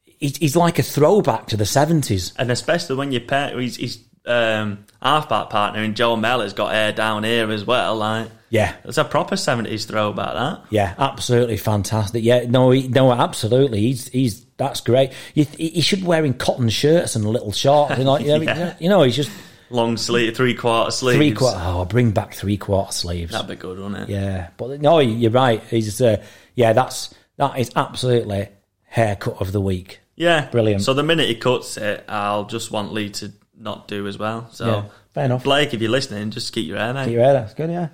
he's, he's like a throwback to the 70s. and especially when you pair he's, he's um, halfback partner and Joe Mellor's got hair down here as well. Like Yeah, it's a proper seventies throwback. That yeah, absolutely fantastic. Yeah, no, he, no, absolutely. He's he's that's great. You, he should be wearing cotton shirts and little shorts. You know, you know, *laughs* Yeah. you know he's just long sleeve, three quarter sleeves. three quarter. Oh, bring back three quarter sleeves. That'd be good, wouldn't it? Yeah, but no, you're right. He's uh, yeah, that's that is absolutely haircut of the week. Yeah, Brilliant. So the minute he cuts it, I'll just want Leigh to not do as well. So Yeah, fair enough. Blake, if you're listening, just keep your hair, mate. Get your hair, that's good. Yeah,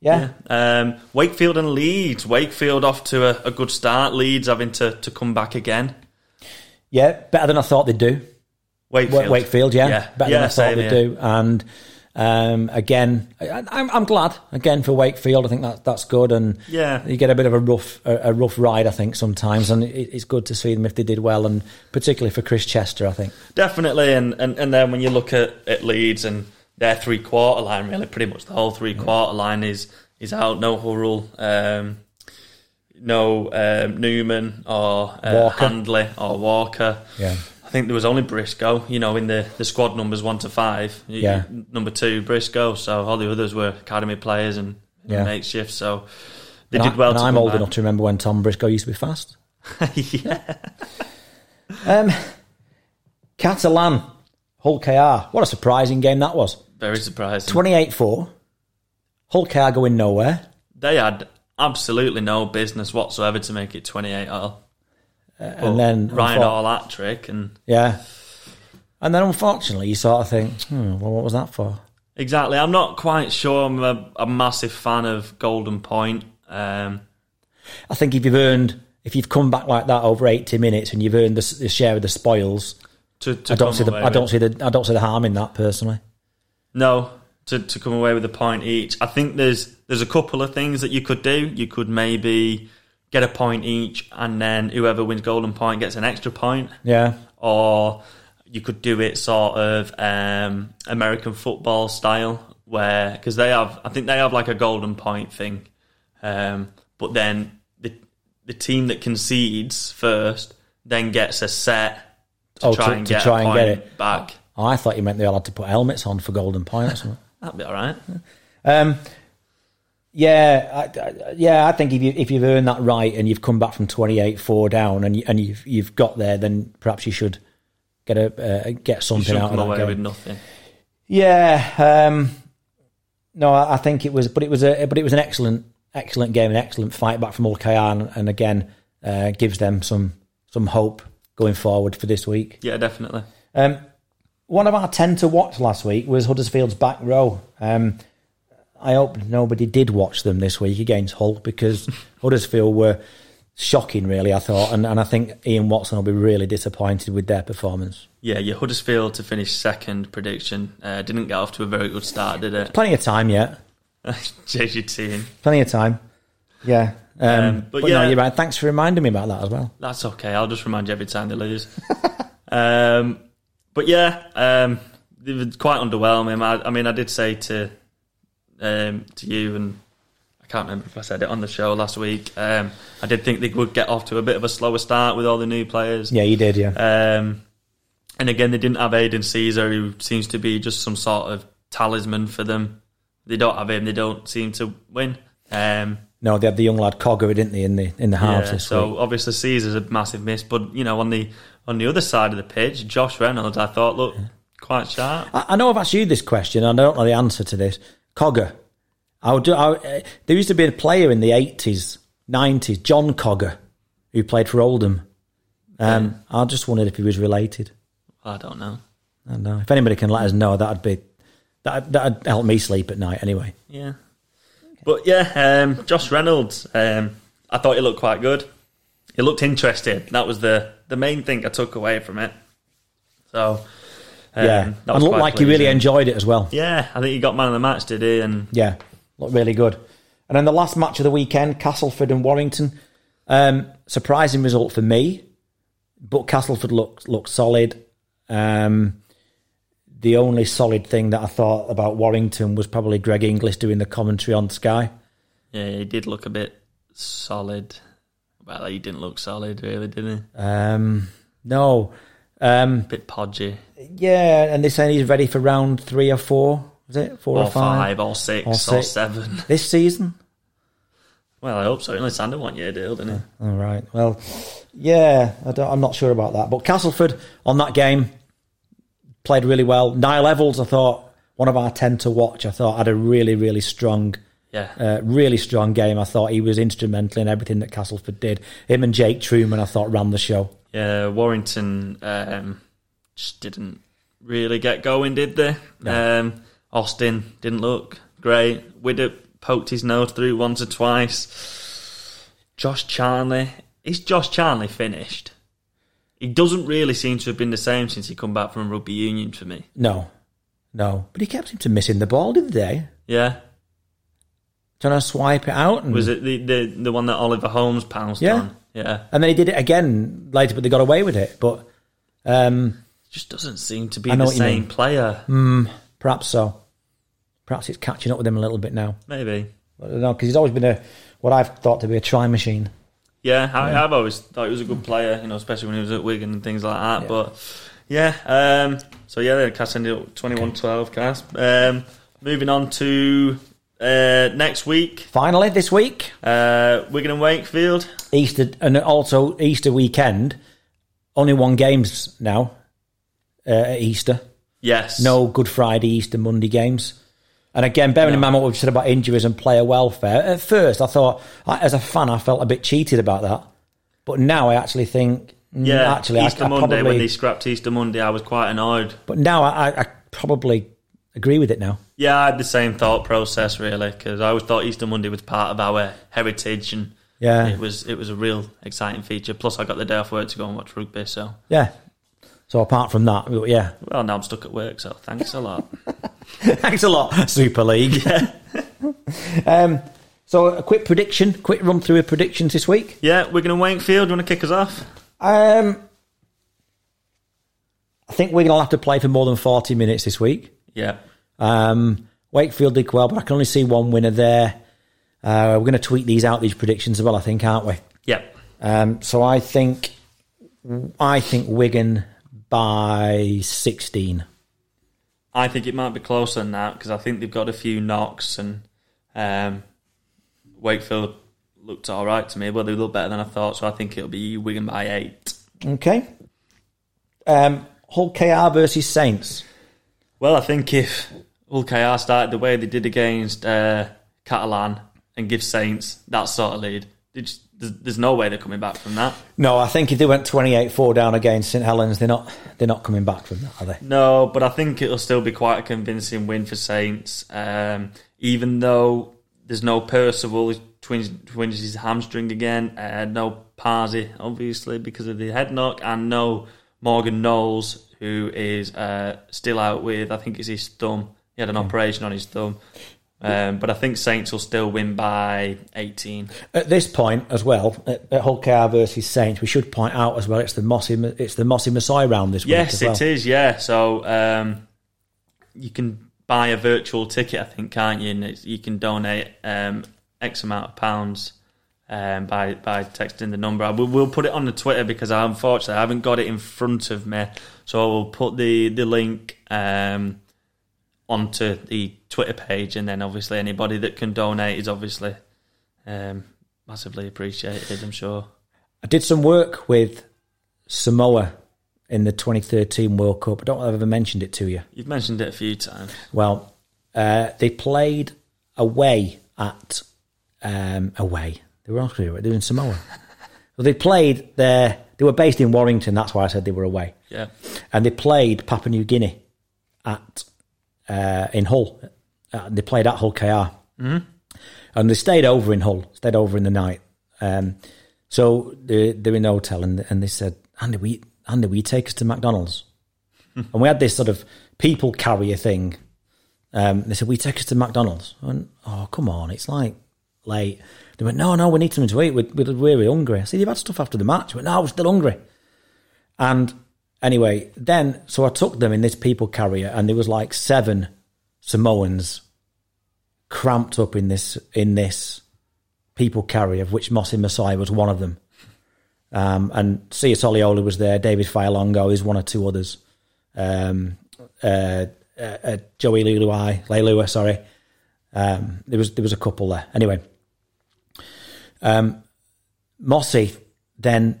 yeah, Um, Wakefield and Leeds. Wakefield off to a, a good start. Leeds having to, to come back again. yeah. Better than I thought they'd do. Wakefield. Wakefield, yeah, Yeah. better Yeah, than I thought same they'd do. And um, again, I, I'm, I'm glad again for Wakefield. I think that that's good, and Yeah. you get a bit of a rough a, a rough ride. I think sometimes, and it, it's good to see them if they did well, and particularly for Chris Chester. I think. Definitely. And, and, and then when you look at, at Leeds and their three quarter line, really, pretty much the whole three quarter line is is out. No Hurrell, um, no um, Newman or uh, Handley or Walker. Yeah. I think there was only Briscoe, you know, in the, the squad numbers one to five. Yeah. Number two, Briscoe. So all the others were academy players and, and Yeah. makeshift. So they And did I- well and to I'm old back. enough to remember when Tom Briscoe used to be fast. *laughs* yeah. Um, Catalan, Hull KR. What a surprising game that was. Very surprising. 28 4. Hull KR going nowhere. They had absolutely no business whatsoever to make it 28 all. And then, Ryan Hall hat trick and yeah. And then unfortunately, you sort of think, hmm, well, what was that for? exactly. I'm not quite sure. I'm a, a massive fan of Golden Point. Um, I think if you've earned, if you've come back like that over 80 minutes and you've earned the, the share of the spoils, to, to I don't see the, I don't with- see the, I don't see the harm in that personally. No, to, to come away with a point each. I think there's there's a couple of things that you could do. You could maybe get a point each, and then whoever wins golden point gets an extra point, Yeah. or you could do it sort of um, American football style, where because they have, I think they have like a golden point thing. Um, but then the the team that concedes first then gets a set to Oh, try to- and to get try and get it. back. I thought you meant they all had to put helmets on for golden point or *laughs* something. That'd be all right. Um, yeah, I, yeah. I think if you if you've earned that right and you've come back from twenty eight four down and you, and you've you've got there, then perhaps you should get a uh, get something out of that away game. with nothing. Yeah. Um, no, I, I think it was, but it was a, but it was an excellent, excellent game, an excellent fight back from Hull KR, and again uh, gives them some some hope going forward for this week. Yeah, definitely. Um, one of our ten to watch last week was Huddersfield's back row. Um, I hope nobody did watch them this week against Hull because *laughs* Huddersfield were shocking, really. I thought, and, and I think Ian Watson will be really disappointed with their performance. Yeah, your Huddersfield to finish second prediction uh, didn't get off to a very good start, did it? Plenty of time yet. *laughs* JGT. Plenty of time. Yeah. Um, Um, but but no, yeah. you're right. Thanks for reminding me about that as well. That's okay. I'll just remind you every time they lose. *laughs* um, but yeah, um, they were quite underwhelming. I, I mean, I did say to um, to you, and I can't remember if I said it on the show last week. Um, I did think they would get off to a bit of a slower start with all the new players. Yeah, you did. Yeah. Um, and again, they didn't have Aidan Sezer, who seems to be just some sort of talisman for them. They don't have him; they don't seem to win. Um, no, they had the young lad Cogger, didn't they, in the in the halves yeah, so week? obviously Sezer's a massive miss, but you know on the on the other side of the pitch, Josh Reynolds, I thought looked quite sharp. I, I know I've asked you this question. and I don't know the answer to this. Cogger. I would do, I, uh, there used to be a player in the eighties, nineties, John Cogger, who played for Oldham. Um, I just wondered if he was related. I don't know. I don't know. If anybody can let us know, that'd be that that'd help me sleep at night. Anyway. Yeah, but yeah, um, Josh Reynolds, um, I thought he looked quite good. He looked interested. That was the the main thing I took away from it. So um, yeah, that and looked like he really enjoyed it as well. Yeah, I think he got man of the match, did he? And Yeah, looked really good. And then the last match of the weekend, Castleford and Warrington. Um, surprising result for me, but Castleford looked looked solid. Um, the only solid thing that I thought about Warrington was probably Greg Inglis doing the commentary on Sky. yeah, he did look a bit solid. Well, he didn't look solid, really, did he? Um, no, um, bit podgy. yeah, and they're saying he's ready for round three or four. Was it four or, Or five, or six, Or or, seven. *laughs* this season? Well, I hope so. He only a one year deal, didn't he? All right. Well, yeah, I don't, I'm not sure about that. But Castleford on that game played really well. Niall Evalds, I thought, one of our 10 to watch, I thought had a really, really strong, Yeah. uh, really strong game. I thought he was instrumental in everything that Castleford did. Him and Jake Trueman, I thought, ran the show. Yeah, Warrington um, just didn't really get going, did they? Um, Austin didn't look great. Widdop poked his nose through once or twice. Josh Charnley, is Josh Charnley finished? He doesn't really seem to have been the same since he come back from rugby union for me. No, no. But he kept him to missing the ball, didn't they? Yeah, Trying to swipe it out. And, was it the the, the one that Oliver Holmes pounced Yeah. on? Yeah, and then he did it again later, but they got away with it. But um, just doesn't seem to be the same player. perhaps so. Perhaps it's catching up with him a little bit now. Maybe. I don't know because he's always been a what I've thought to be a try machine. Yeah, I, I've always thought he was a good player, you know, especially when he was at Wigan and things like that. But yeah, um, so yeah, the Cass ended up 21-12 Cass. Um, moving on to uh, next week, Finally, this week, uh, Wigan and Wakefield. Easter and also Easter weekend. Only one games now. Uh, at Easter, Yes, no Good Friday, Easter Monday games. And again, bearing in mind what we've said about injuries and player welfare, at first I thought, as a fan, I felt a bit cheated about that. But now I actually think, mm, yeah, actually, Easter I Monday probably, when they scrapped Easter Monday, I was quite annoyed. but now I, I- I probably agree with it now. Yeah, I had the same thought process really because I always thought Easter Monday was part of our heritage and Yeah. it was it was a real exciting feature. Plus, I got the day off work to go and watch rugby, so Yeah. So apart from that, yeah. well now I'm stuck at work. So thanks a lot. *laughs* Thanks a lot, Super League. *laughs* *laughs* um, so a quick prediction, quick run through of predictions this week. Yeah, Wigan and Wakefield. Do you want to kick us off? Um, I think we're going to have to play for more than 40 minutes this week. Yeah. Um, Wakefield did well, but I can only see one winner there. Uh, we're going to tweet these out, these predictions as well, I think, aren't we? Yep. Um, so I think, I think Wigan by sixteen. I think it might be closer than that because I think they've got a few knocks and um, Wakefield looked all right to me. but they look better than I thought, so I think it'll be Wigan by eight. Okay. Um, Hull KR versus Saints. Well, I think if KR started the way they did against uh, Catalan and give Saints that sort of lead, there's, there's no way they're coming back from that. No, I think if they went 28-4 down against St Helens, they're not they're not coming back from that, are they? No, but I think it'll still be quite a convincing win for Saints. Um, even though there's no Percival, twins, twins his hamstring again, uh, no Paasi, obviously, because of the head knock, and no Morgan Knowles, who is uh, still out with, I think it's his thumb. He had an operation on his thumb. Um, but I think Saints will still win by 18. At this point as well, at, at Hull KR versus Saints, we should point out as well it's the Mossy it's the Mossy Masoe round this Yes, week as well. it is. Yeah, so um, you can buy a virtual ticket, I think, can't you? And it's, you can donate um, X amount of pounds um, by by texting the number. I will, we'll put it on the Twitter because I, unfortunately I haven't got it in front of me, so I will put the the link um, onto the Twitter page, and then obviously anybody that can donate is obviously um, massively appreciated. I'm sure. I did some work with Samoa in the 2013 World Cup. I don't know if I've ever mentioned it to you. You've mentioned it a few times. Well, uh, they played away at um, away. They were actually they were in Samoa. *laughs* well, they played there. They were based in Warrington. That's why I said they were away. Yeah. And they played Papua New Guinea at uh, in Hull. Uh, they played at Hull KR, mm-hmm. and they stayed over in Hull. Stayed over in the night. Um, so they, they're in the hotel, and and they said, "Andy, we Andy, will you take us to McDonald's?" and we had this sort of people carrier thing. Um, they said, "We take us to McDonald's." I went, "Oh, come on, it's like late." They went, "No, no, we need something to eat. We're, we're really hungry." I said, "You've had stuff after the match." I went, "No, we're still hungry." And anyway, then so I took them in this people carrier, and there was like seven Samoans cramped up in this in this people carrier, of which Mossy Masoe was one of them. Um, and Sia Soliola was there, David Fa'alogo is one or two others. Um, uh, uh, uh, Joey Leilua, Leilua, sorry. Um, there was there was a couple there. Anyway, um, Mossy then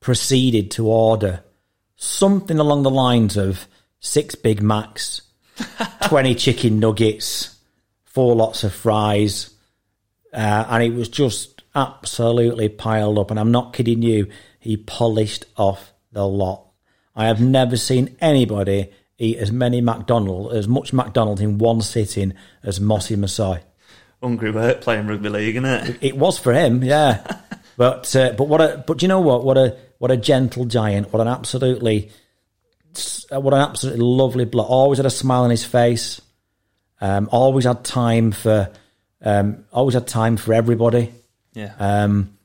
proceeded to order something along the lines of six Big Macs, *laughs* twenty chicken nuggets, four lots of fries, uh, and it was just absolutely piled up. And I'm not kidding you, he polished off the lot. I have never seen anybody eat as many McDonald's, as much McDonald's in one sitting as Mossy Masoe. Hungry work playing rugby league, isn't it? It was for him, yeah. *laughs* but uh, but what a but do you know what? What a what a gentle giant. What an absolutely what an absolutely lovely bloke. Always had a smile on his face. Um, always had time for um, always had time for everybody. Yeah. Um,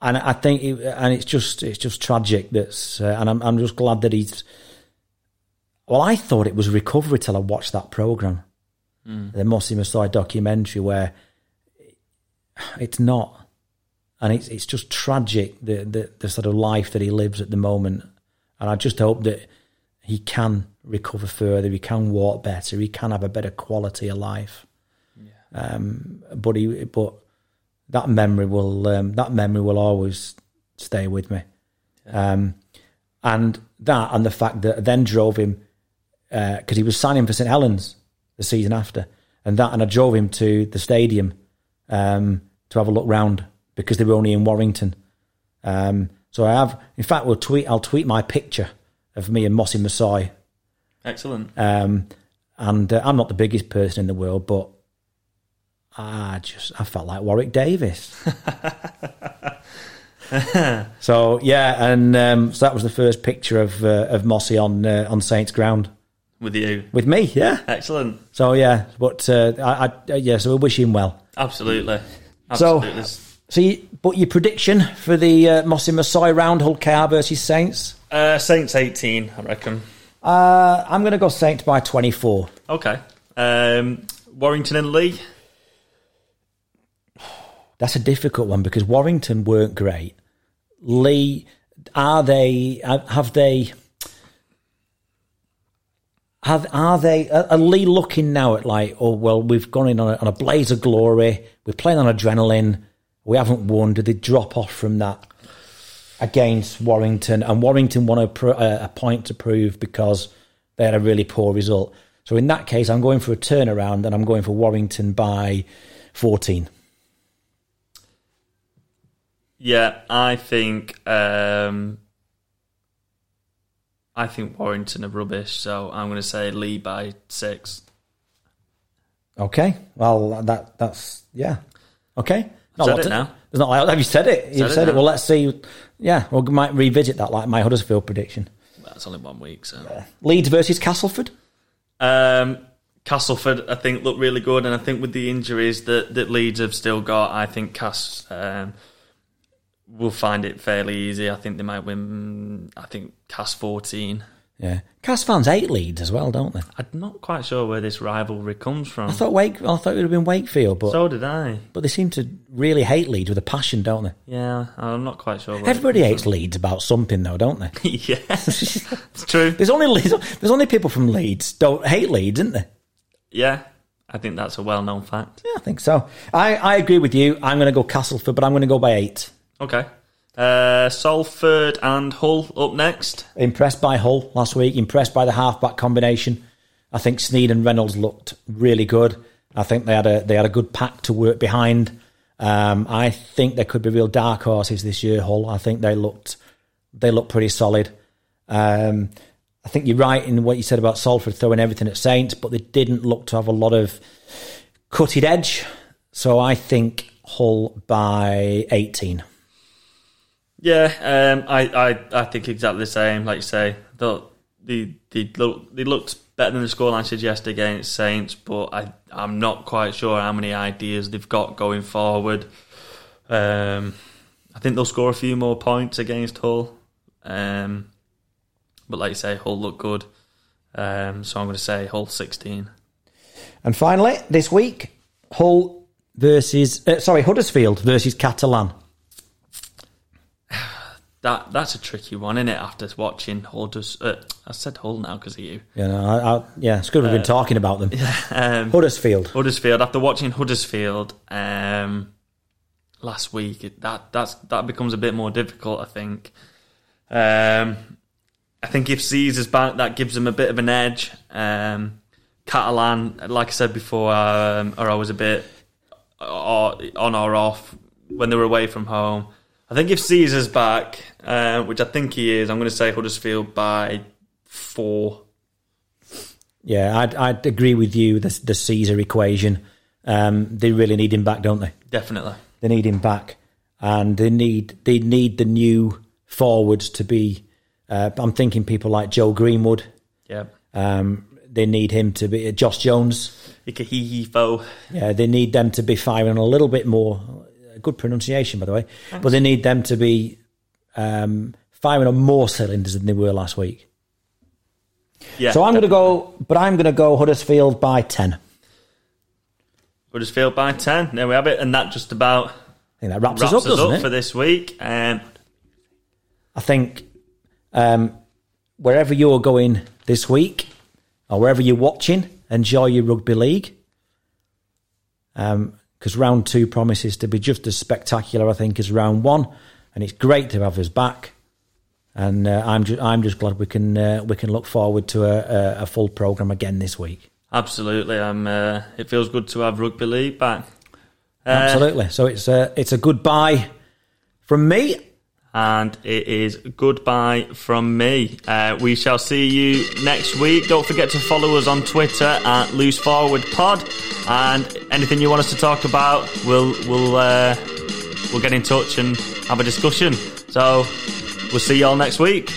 and I think, it, and it's just, it's just tragic. That's, uh, and I'm, I'm just glad that he's. Well, I thought it was recovery till I watched that program, Mm. the Mossy Masoe documentary, where it's not, and it's it's just tragic the, the the sort of life that he lives at the moment. And I just hope that he can recover further, he can walk better, he can have a better quality of life. Um, but he, but that memory will um, that memory will always stay with me. Um, and that and the fact that I then drove him because he was signing for St Helens the season after, and that and I drove him to the stadium um, to have a look round because they were only in Warrington. Um, so I have, in fact, we'll tweet. I'll tweet my picture of me and Mossy Masoe. Excellent. Um, and uh, I'm not the biggest person in the world, but I just I felt like Warwick Davis. *laughs* so yeah, and um, so that was the first picture of uh, of Mossy on uh, on Saints ground With you. with me. Yeah. Excellent. So yeah, but uh, I, I yeah, so we wish him well. Absolutely. Absolutely. So, you, but your prediction for the uh, Mossy Masoe round, Hull KR versus Saints? uh, Saints 18, I reckon. Uh, I'm going to go Saints by 24. Okay. Um, Warrington and Leigh. That's a difficult one because Warrington weren't great. Leigh, are they? Have they? Have, are they? Are Leigh looking now at like, oh well, we've gone in on a, on a blaze of glory. We're playing on adrenaline. We haven't won. Did they drop off from that against Warrington? And Warrington won a, a point to prove because they had a really poor result. So in that case, I'm going for a turnaround, and I'm going for Warrington by 14. Yeah, I think um, I think Warrington are rubbish, so I'm going to say Leigh by six. Okay, well that that's yeah. Okay, not said it now. There's not. Have you said it? You've said, said it, it. Well, let's see. Yeah, we might revisit that, like my Huddersfield prediction. That's only one week, so yeah. Leeds versus Castleford. Um, Castleford, I think, look really good, and I think with the injuries that, that Leeds have still got, I think Cass um, will find it fairly easy. I think they might win. I think Cass fourteen. Yeah, Cass fans hate Leeds as well, don't they? I'm not quite sure where this rivalry comes from. I thought Wake, I thought it would have been Wakefield, but so did I. But they seem to really hate Leeds with a passion, don't they? Yeah, I'm not quite sure. Everybody hates from. Leeds about something, though, don't they? *laughs* yeah, *laughs* it's true. There's only there's only people from Leeds don't hate Leeds, isn't there? Yeah, I think that's a well-known fact. Yeah, I think so. I, I agree with you. I'm going to go Castleford, but I'm going to go by eight. Okay. Uh, Salford and Hull up next. Impressed by Hull last week. Impressed by the halfback combination. I think Sneyd and Reynolds looked really good. I think they had a they had a good pack to work behind. Um, I think there could be real dark horses this year. Hull. I think they looked they looked pretty solid. Um, I think you're right in what you said about Salford throwing everything at Saints, but they didn't look to have a lot of cutting edge. So I think Hull by 18. Yeah, um, I, I, I think exactly the same. Like you say, the the they, look, they looked better than the scoreline suggests against Saints, but I I'm not quite sure how many ideas they've got going forward. Um, I think they'll score a few more points against Hull. Um, but like you say, Hull look good. Um, so I'm going to say Hull 16. And finally, this week, Hull versus uh, sorry Huddersfield versus Catalan that that's a tricky one, isn't it? After watching Hull, just, uh, I said Hull now because of you. Yeah, no, I, I, yeah, it's good we've been uh, talking about them. Yeah, um, Huddersfield. Huddersfield. After watching Huddersfield um, last week, it, that that's that becomes a bit more difficult. I think. Um, I think if Sezer's back, that gives them a bit of an edge. Um, Catalan, like I said before, um, are always a bit uh, on or off when they were away from home. I think if Sezer's back, uh, which I think he is, I'm going to say Huddersfield by four. Yeah, I'd, I'd agree with you. The, the Caesar equation, um, they really need him back, don't they? Definitely, they need him back, and they need they need the new forwards to be. Uh, I'm thinking people like Joe Greenwood. Yeah. Um, they need him to be uh, Josh Jones. Ikahihifo. Yeah, they need them to be firing a little bit more good pronunciation, by the way. Thanks. But they need them to be um, firing on more cylinders than they were last week. Yeah. So I'm going to go, but I'm going to go Huddersfield by ten. Huddersfield by ten. There we have it, and that just about. I think that wraps, wraps us up, us up for this week. Um, I think um, wherever you're going this week, or wherever you're watching, enjoy your rugby league. Um, because round two promises to be just as spectacular, I think, as round one. And it's great to have us back. And uh, I'm just I'm just glad we can uh, we can look forward to a, a, full program again this week. Absolutely, I'm. Uh, it feels good to have rugby league back. Uh, Absolutely. So it's a it's a goodbye from me and it is goodbye from me. Uh, we shall see you next week. Don't forget to follow us on Twitter at Loose Forward Pod, and anything you want us to talk about, we'll we'll uh, we'll get in touch and have a discussion. So we'll see you all next week.